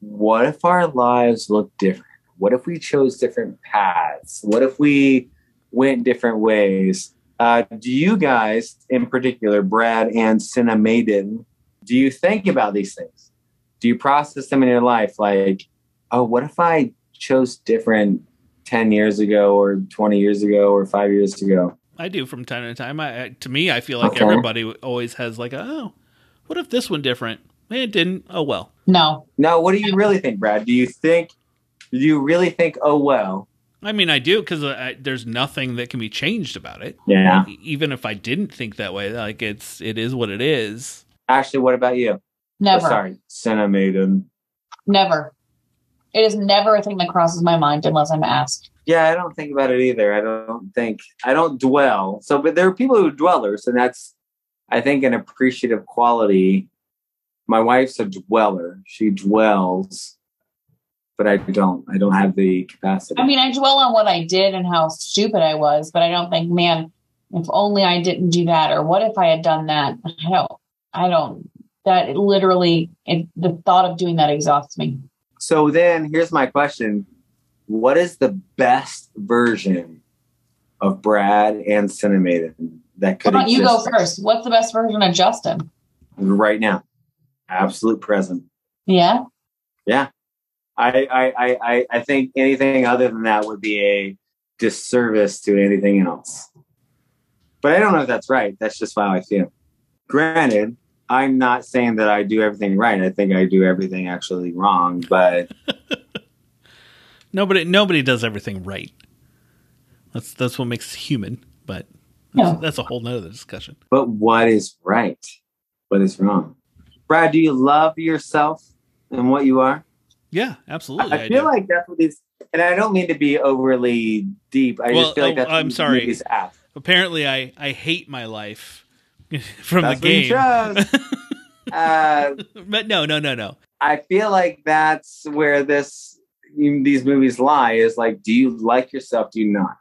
what if our lives look different? What if we chose different paths? What if we went different ways? Uh, do you guys, in particular, Brad and Cinemaiden, do you think about these things? Do you process them in your life? Like, oh, what if I chose different 10 years ago or 20 years ago or five years ago? I do from time to time. I, I to me, I feel like Okay. everybody always has like, oh, what if this one different? Eh, It didn't. Oh well. No, Now, what do you really think, Brad? Do you think, do you really think, oh, well, I mean, I do because uh, there's nothing that can be changed about it. yeah. Even if I didn't think that way, like it's it is what it is. Ashley, what about you? Oh, never, Oh, sorry, Cinemaiden. never. It is never a thing that crosses my mind unless I'm asked. Yeah, I don't think about it either. I don't think, I don't dwell. So, but there are people who dwellers, and that's, I think, an appreciative quality. My wife's a dweller. She dwells, but I don't. I don't have the capacity. I mean, I dwell on what I did and how stupid I was, but I don't think, man, if only I didn't do that, or what if I had done that? I don't. I don't. That it literally, it, the thought of doing that exhausts me. So then here's my question. What is the best version of Brad and Cinemaiden that could don't you go first? What's the best version of Justin? right now? Absolute present. Yeah. Yeah. I, I, I, I- I think anything other than that would be a disservice to anything else. But I don't know if that's right. That's just how I feel. Granted, I'm not saying that I do everything right. I think I do everything actually wrong, but Nobody nobody does everything right. That's that's what makes us human. But Yeah. that's a whole nother discussion. but what is right? What is wrong? Brad, do you love yourself and what you are? Yeah, absolutely. I feel do. like that's what these, and I don't mean to be overly deep. I Well, just feel like oh, that's what I'm these sorry. apparently I I hate my life from That's the game. uh, but no, no, no, no. I feel like that's where this these movies lie is like, do you like yourself? Do you not?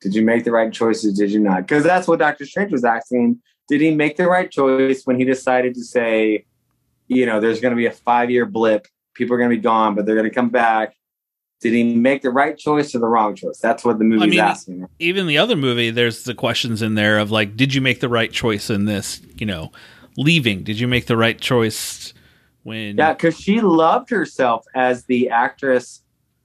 Did you make the right choices? Did you not? Because that's what Doctor Strange was asking. Did he make the right choice when he decided to say, you know, there's going to be a five year blip, people are going to be gone, but they're going to come back? Did he make the right choice or the wrong choice? That's what the movie's mean, asking. Even the other movie, there's the questions in there of like, did you make the right choice in this? You know, leaving. Did you make the right choice when? Yeah, because she loved herself as the actress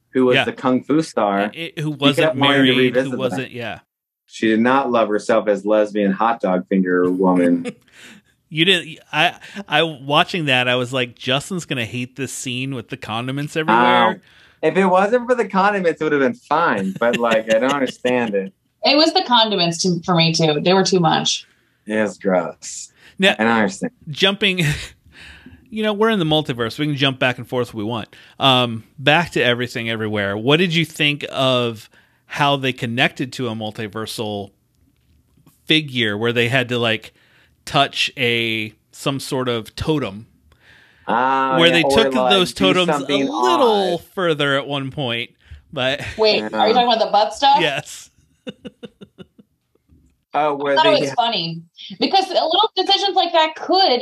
who was Yeah. the kung fu star. it- who wasn't married? Who wasn't? Yeah. She did not love herself as lesbian hot dog finger woman. You didn't. I. I watching that. I was like, Justin's gonna hate this scene with the condiments everywhere. Um, if it wasn't for the condiments, it would have been fine. But like, I don't understand it. It was the condiments to, for me too. They were too much. It's gross. Now, I don't understand. jumping you know we're in the multiverse we can jump back and forth if we want um back to everything everywhere what did you think of how they connected to a multiversal figure where they had to like touch a some sort of totem Uh, where yeah, they took like, those totems a little odd. further at one point but Wait, Yeah. are you talking about the butt stuff? yes Oh, where I thought it they was funny because little decisions like that could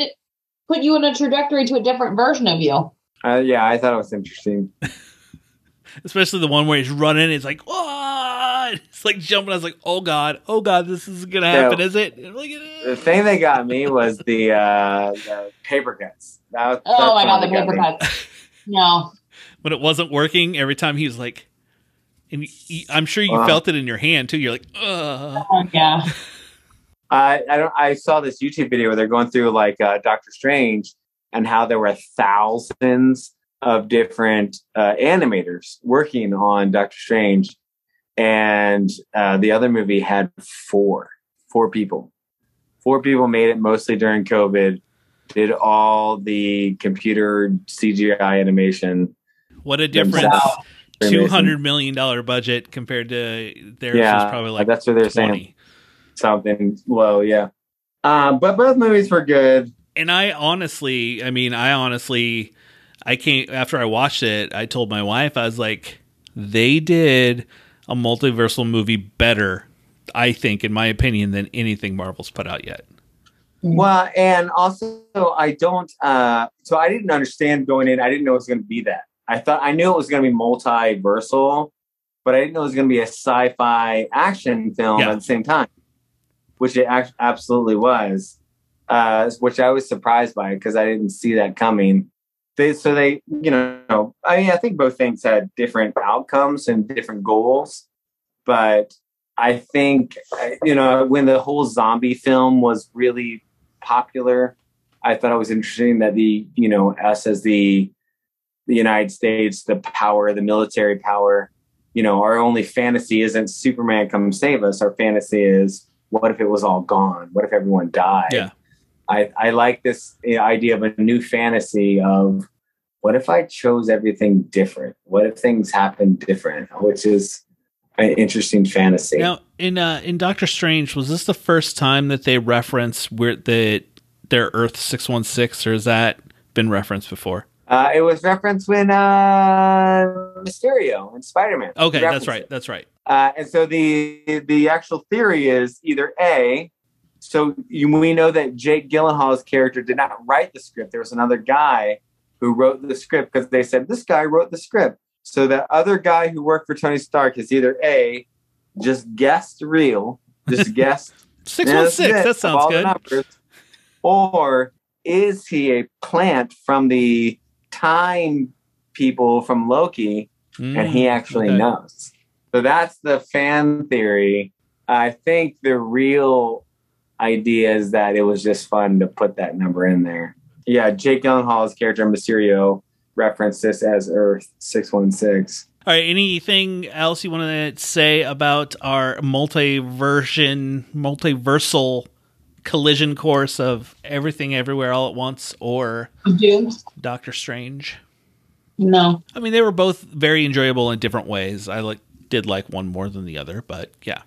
put you in a trajectory to a different version of you. uh, yeah, I thought it was interesting. especially the one where he's running it's like oh it's like jumping i was like oh god oh god this is gonna happen Yeah. is it like, "Eh." The thing that got me was the uh, the paper cuts. That was, Oh my god, the paper cuts. No. when it wasn't working every time he was like and I'm sure you Wow. felt it in your hand too you're like Ugh. Oh, yeah. I I don't. I saw this YouTube video where they're going through like uh, Doctor Strange and how there were thousands of different uh, animators working on Doctor Strange, and uh, the other movie had four four people. Four people made it mostly during COVID. Did all the computer CGI animation. what a difference Themselves. 200 million dollar budget compared to theirs Yeah, probably like that's what they're 20 saying. Something low, yeah. Um, but both movies were good. and i honestly i mean i honestly i can't after i watched it i told my wife i was like they did a multiversal movie better i think in my opinion than anything marvel's put out yet Well, and also I don't. Uh, so I didn't understand going in. I didn't know it was going to be that. I thought I knew it was going to be multiversal, but I didn't know it was going to be a sci-fi action film Yeah. at the same time, which it absolutely was. Uh, which I was surprised by because I didn't see that coming. They so they you know I mean I think both things had different outcomes and different goals, but I think you know when the whole zombie film was really popular. I thought it was interesting that the, you know, us as the the United States, the power, the military power, you know, our only fantasy isn't Superman come save us. Our fantasy is what if it was all gone? What if everyone died? Yeah. I, I like this uh, idea of a new fantasy of what if I chose everything different? What if things happened different? Which is an interesting fantasy. Now, in uh, in Doctor Strange, was this the first time that they reference where the their Earth six one six, or has that been referenced before? Uh, it was referenced when uh, Mysterio and Spider Man. Okay, that's right. That's right. Uh, and so the the actual theory is either a, so you, we know that Jake Gyllenhaal's character did not write the script. There was another guy who wrote the script because they said this guy wrote the script. So the other guy who worked for Tony Stark is either a, just guessed real, just guessed Six one six. That sounds good. numbers. Or is he a plant from the time people from Loki and he Mm, actually okay. knows? So that's the fan theory. I think the real ideas that it was just fun to put that number in there. Yeah, Jake Gyllenhaal's character Mysterio referenced this as Earth six one six. All right. Anything else you want to say about our multi-version, multiversal collision course of everything, everywhere, all at once, or Doctor Strange? No. I mean, they were both very enjoyable in different ways. I like did like one more than the other, but yeah.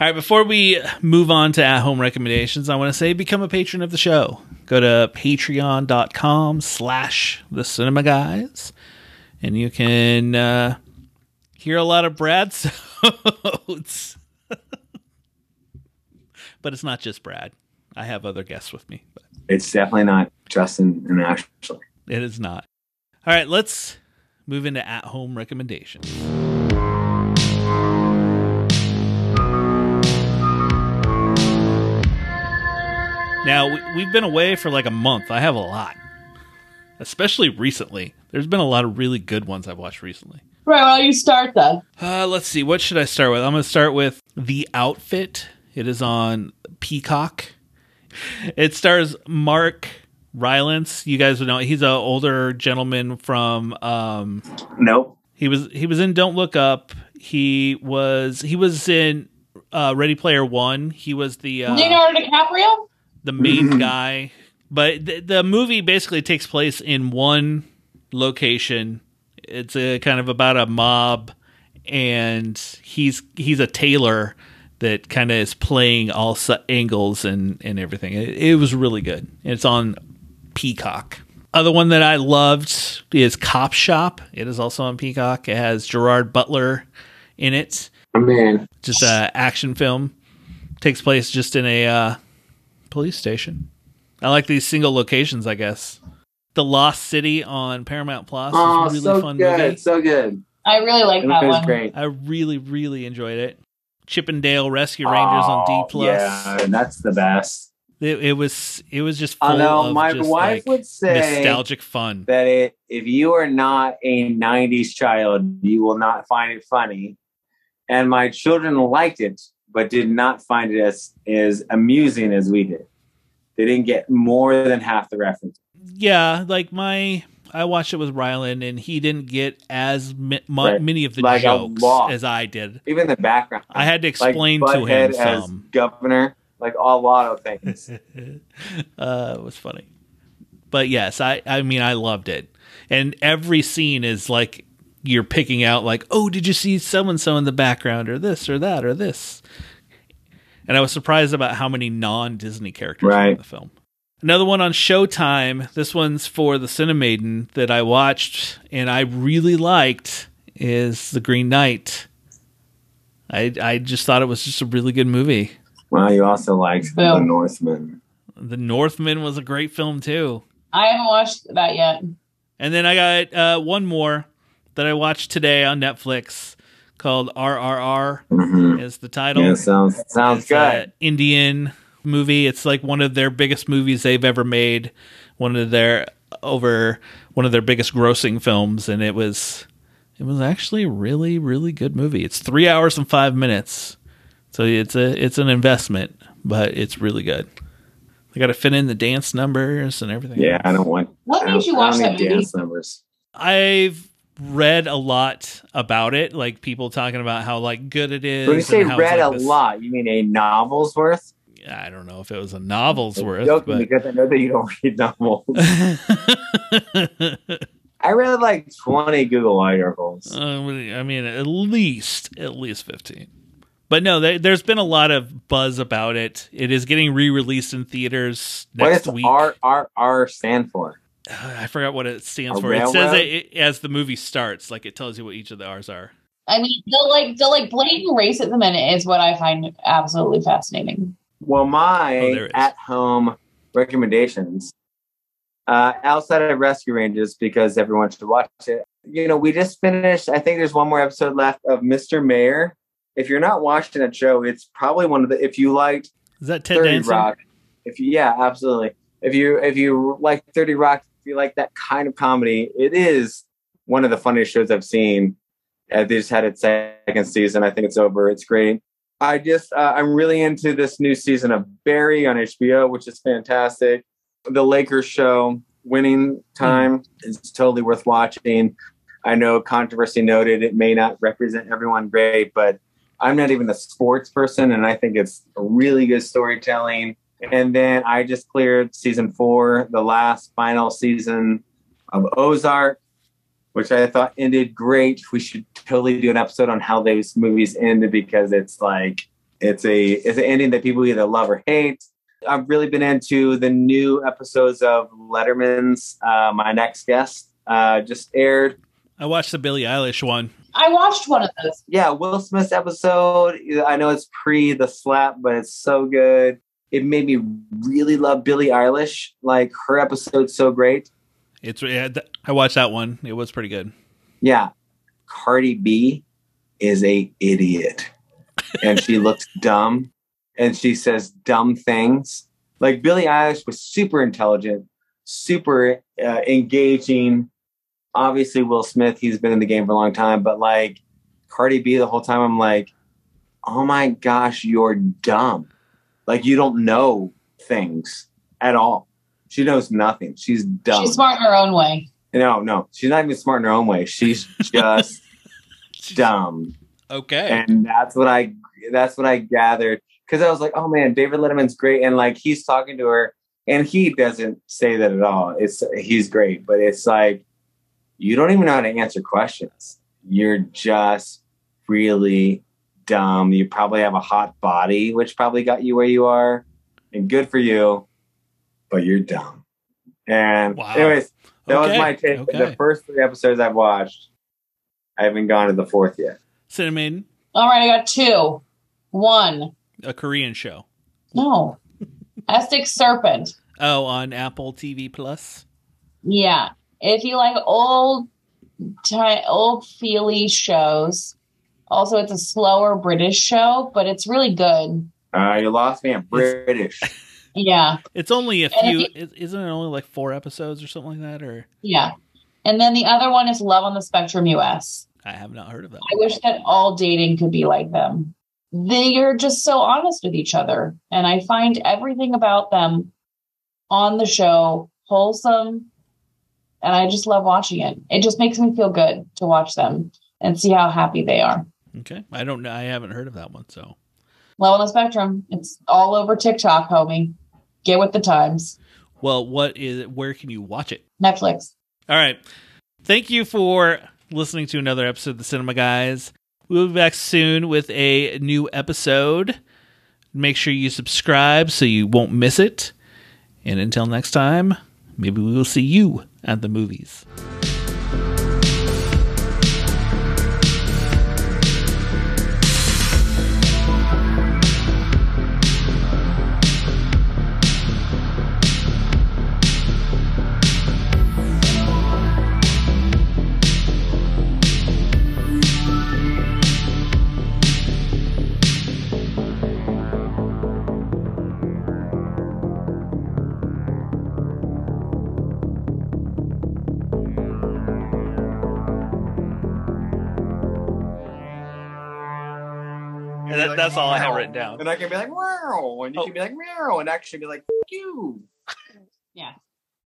All right, before we move on to at-home recommendations, I want to say become a patron of the show. Go to patreon.com slash the cinema guys, and you can uh, hear a lot of Brad's sodes. but it's not just Brad. I have other guests with me, but It's definitely not Justin and Ashley. it is not. All right, let's move into at-home recommendations. Now, we- we've been away for like a month. I have a lot, especially recently. There's been a lot of really good ones I've watched recently. Right, well, you start then. Uh, let's see. What should I start with? I'm going to start with The Outfit. It is on Peacock. It stars Mark Rylance. You guys would know he's an older gentleman from. Um, Nope. he was he was in Don't Look Up. He was he was in uh, Ready Player One. He was the uh, Leonardo DiCaprio? The main guy. But the, the movie basically takes place in one location. It's a kind of about a mob, and he's he's a tailor that kind of is playing all s- angles and and everything. It, it was really good. It's on Peacock. Other one that I loved is Cop Shop. It is also on Peacock. It has Gerard Butler in it Oh, man. just a action film takes place just in a uh, police station i like these single locations i guess the lost city on paramount plus Oh, is a really so fun good. movie So good. I really like It that one. great. i really really enjoyed it Chip 'n Dale rescue rangers on d Oh, plus Yeah, that's the best. it, it was it was just full I know of my just, wife like, would say nostalgic fun that it, if you are not a 90s child, you will not find it funny. And my children liked it, but did not find it as, as amusing as we did. They didn't get more than half the reference. yeah like my i watched it with rylan and he didn't get as mi- mu- Right. many of the Like jokes as i did Even the background. i had to like explain to him as some governor, like a lot of things. uh, it was funny. But yes, I I mean I loved it, and every scene is like you're picking out like, oh, did you see so and so in the background, or this, or that, or this. And I was surprised about how many non Disney characters were in Right. the film. Another one on Showtime. This one's for the Cinemaiden that I watched and I really liked is The Green Knight. I I just thought it was just a really good movie. well, you also liked Boom. The Northman. The Northman was a great film too. I haven't watched that yet. And then I got uh, one more that I watched today on Netflix called RRR hmm is the title. Yeah, sounds sounds It's good. Indian movie. It's like one of their biggest movies they've ever made. One of their over one of their biggest grossing films, and it was it was actually a really really good movie. It's three hours and five minutes, so it's a it's an investment, but it's really good. I got to fit in the dance numbers and everything. Yeah, I don't want. What I made you I watch don't that movie? dance numbers. I've read a lot about it, like people talking about how like good it is. When you say and how it's, read like, a this- lot, you mean a novel's worth? Yeah, I don't know if it was a novel's worth, joking but because I know that you don't read novels. I read like 20 Google articles. Uh, I mean, at least at least fifteen. But no, there, there's been a lot of buzz about it. It is getting re-released in theaters next what does week. R, R, R stand for? I forgot what it stands A for. It says it, it as the movie starts, like it tells you what each of the R's are. I mean, the like the like blatant racism in it is what I find absolutely fascinating. Well, my Oh, there it is. at home recommendations uh, outside of Rescue Rangers, because everyone should watch it. You know, we just finished, I think there's one more episode left of Mr. Mayor. If you're not watching that show, it's probably one of the, if you liked Is that Ted 30 Danson? Rock. If you, yeah, absolutely. If you if you like 30 Rock, if you like that kind of comedy, it is one of the funniest shows I've seen. Uh, they just had its second season. I think it's over. It's great. I just uh, I'm really into this new season of Barry on HBO, which is fantastic. The Lakers show, Winning Time, is totally worth watching. I know controversy noted it may not represent everyone great, but I'm not even a sports person, and I think it's really good storytelling. And then I just cleared season four, the last final season of Ozark, which I thought ended great. We should totally do an episode on how those movies ended because it's like it's a it's an ending that people either love or hate. I've really been into the new episodes of Letterman's. Uh, my next guest uh, just aired. I watched the Billie Eilish one. I watched one of those. Yeah, Will Smith's episode. I know it's pre the slap, but it's so good. It made me really love Billie Eilish. Like her episode's so great. It's yeah, I watched that one. It was pretty good. Yeah, Cardi B is a idiot, and she looks dumb, and she says dumb things. Like Billie Eilish was super intelligent, super uh, engaging. Obviously, Will Smith, he's been in the game for a long time, but like Cardi B, the whole time, I'm like, oh my gosh, you're dumb. Like you don't know things at all. She knows nothing. She's dumb. She's smart in her own way. No, no, she's not even smart in her own way. She's just dumb, Okay. and that's what I that's what I gathered because I was like, oh man, David Letterman's great, and like he's talking to her, and he doesn't say that at all. It's he's great, but it's like you don't even know how to answer questions. You're just really dumb. You probably have a hot body, which probably got you where you are, and good for you, but you're dumb. And Wow. anyways, that was my take. okay. The first three episodes I've watched, I haven't gone to the fourth yet. Cinnamon, All right, I got two. One. a Korean show. No. Essex Serpent. Oh, on Apple TV Plus. Yeah. If you like old ti old feely shows. Also, it's a slower British show, but it's really good. Uh, you lost me. I'm British. Yeah. It's only a few. if is- Isn't it only like four episodes or something like that? Or Yeah. And then the other one is Love on the Spectrum US. I have not heard of that. I wish that all dating could be like them. They are just so honest with each other. And I find everything about them on the show wholesome. And I just love watching it. It just makes me feel good to watch them and see how happy they are. Okay, I don't know. I haven't heard of that one. So, Love on the Spectrum. It's all over TikTok, homie. Get with the times. well, what is? it? Where can you watch it? Netflix. All right. Thank you for listening to another episode of the Cinema Guys. We'll be back soon with a new episode. Make sure you subscribe so you won't miss it. And until next time, maybe we will see you at the movies. that, like, that's all I have written down. And I can be like, wow, and you oh. can be like, meow, and actually be like, you. Yeah.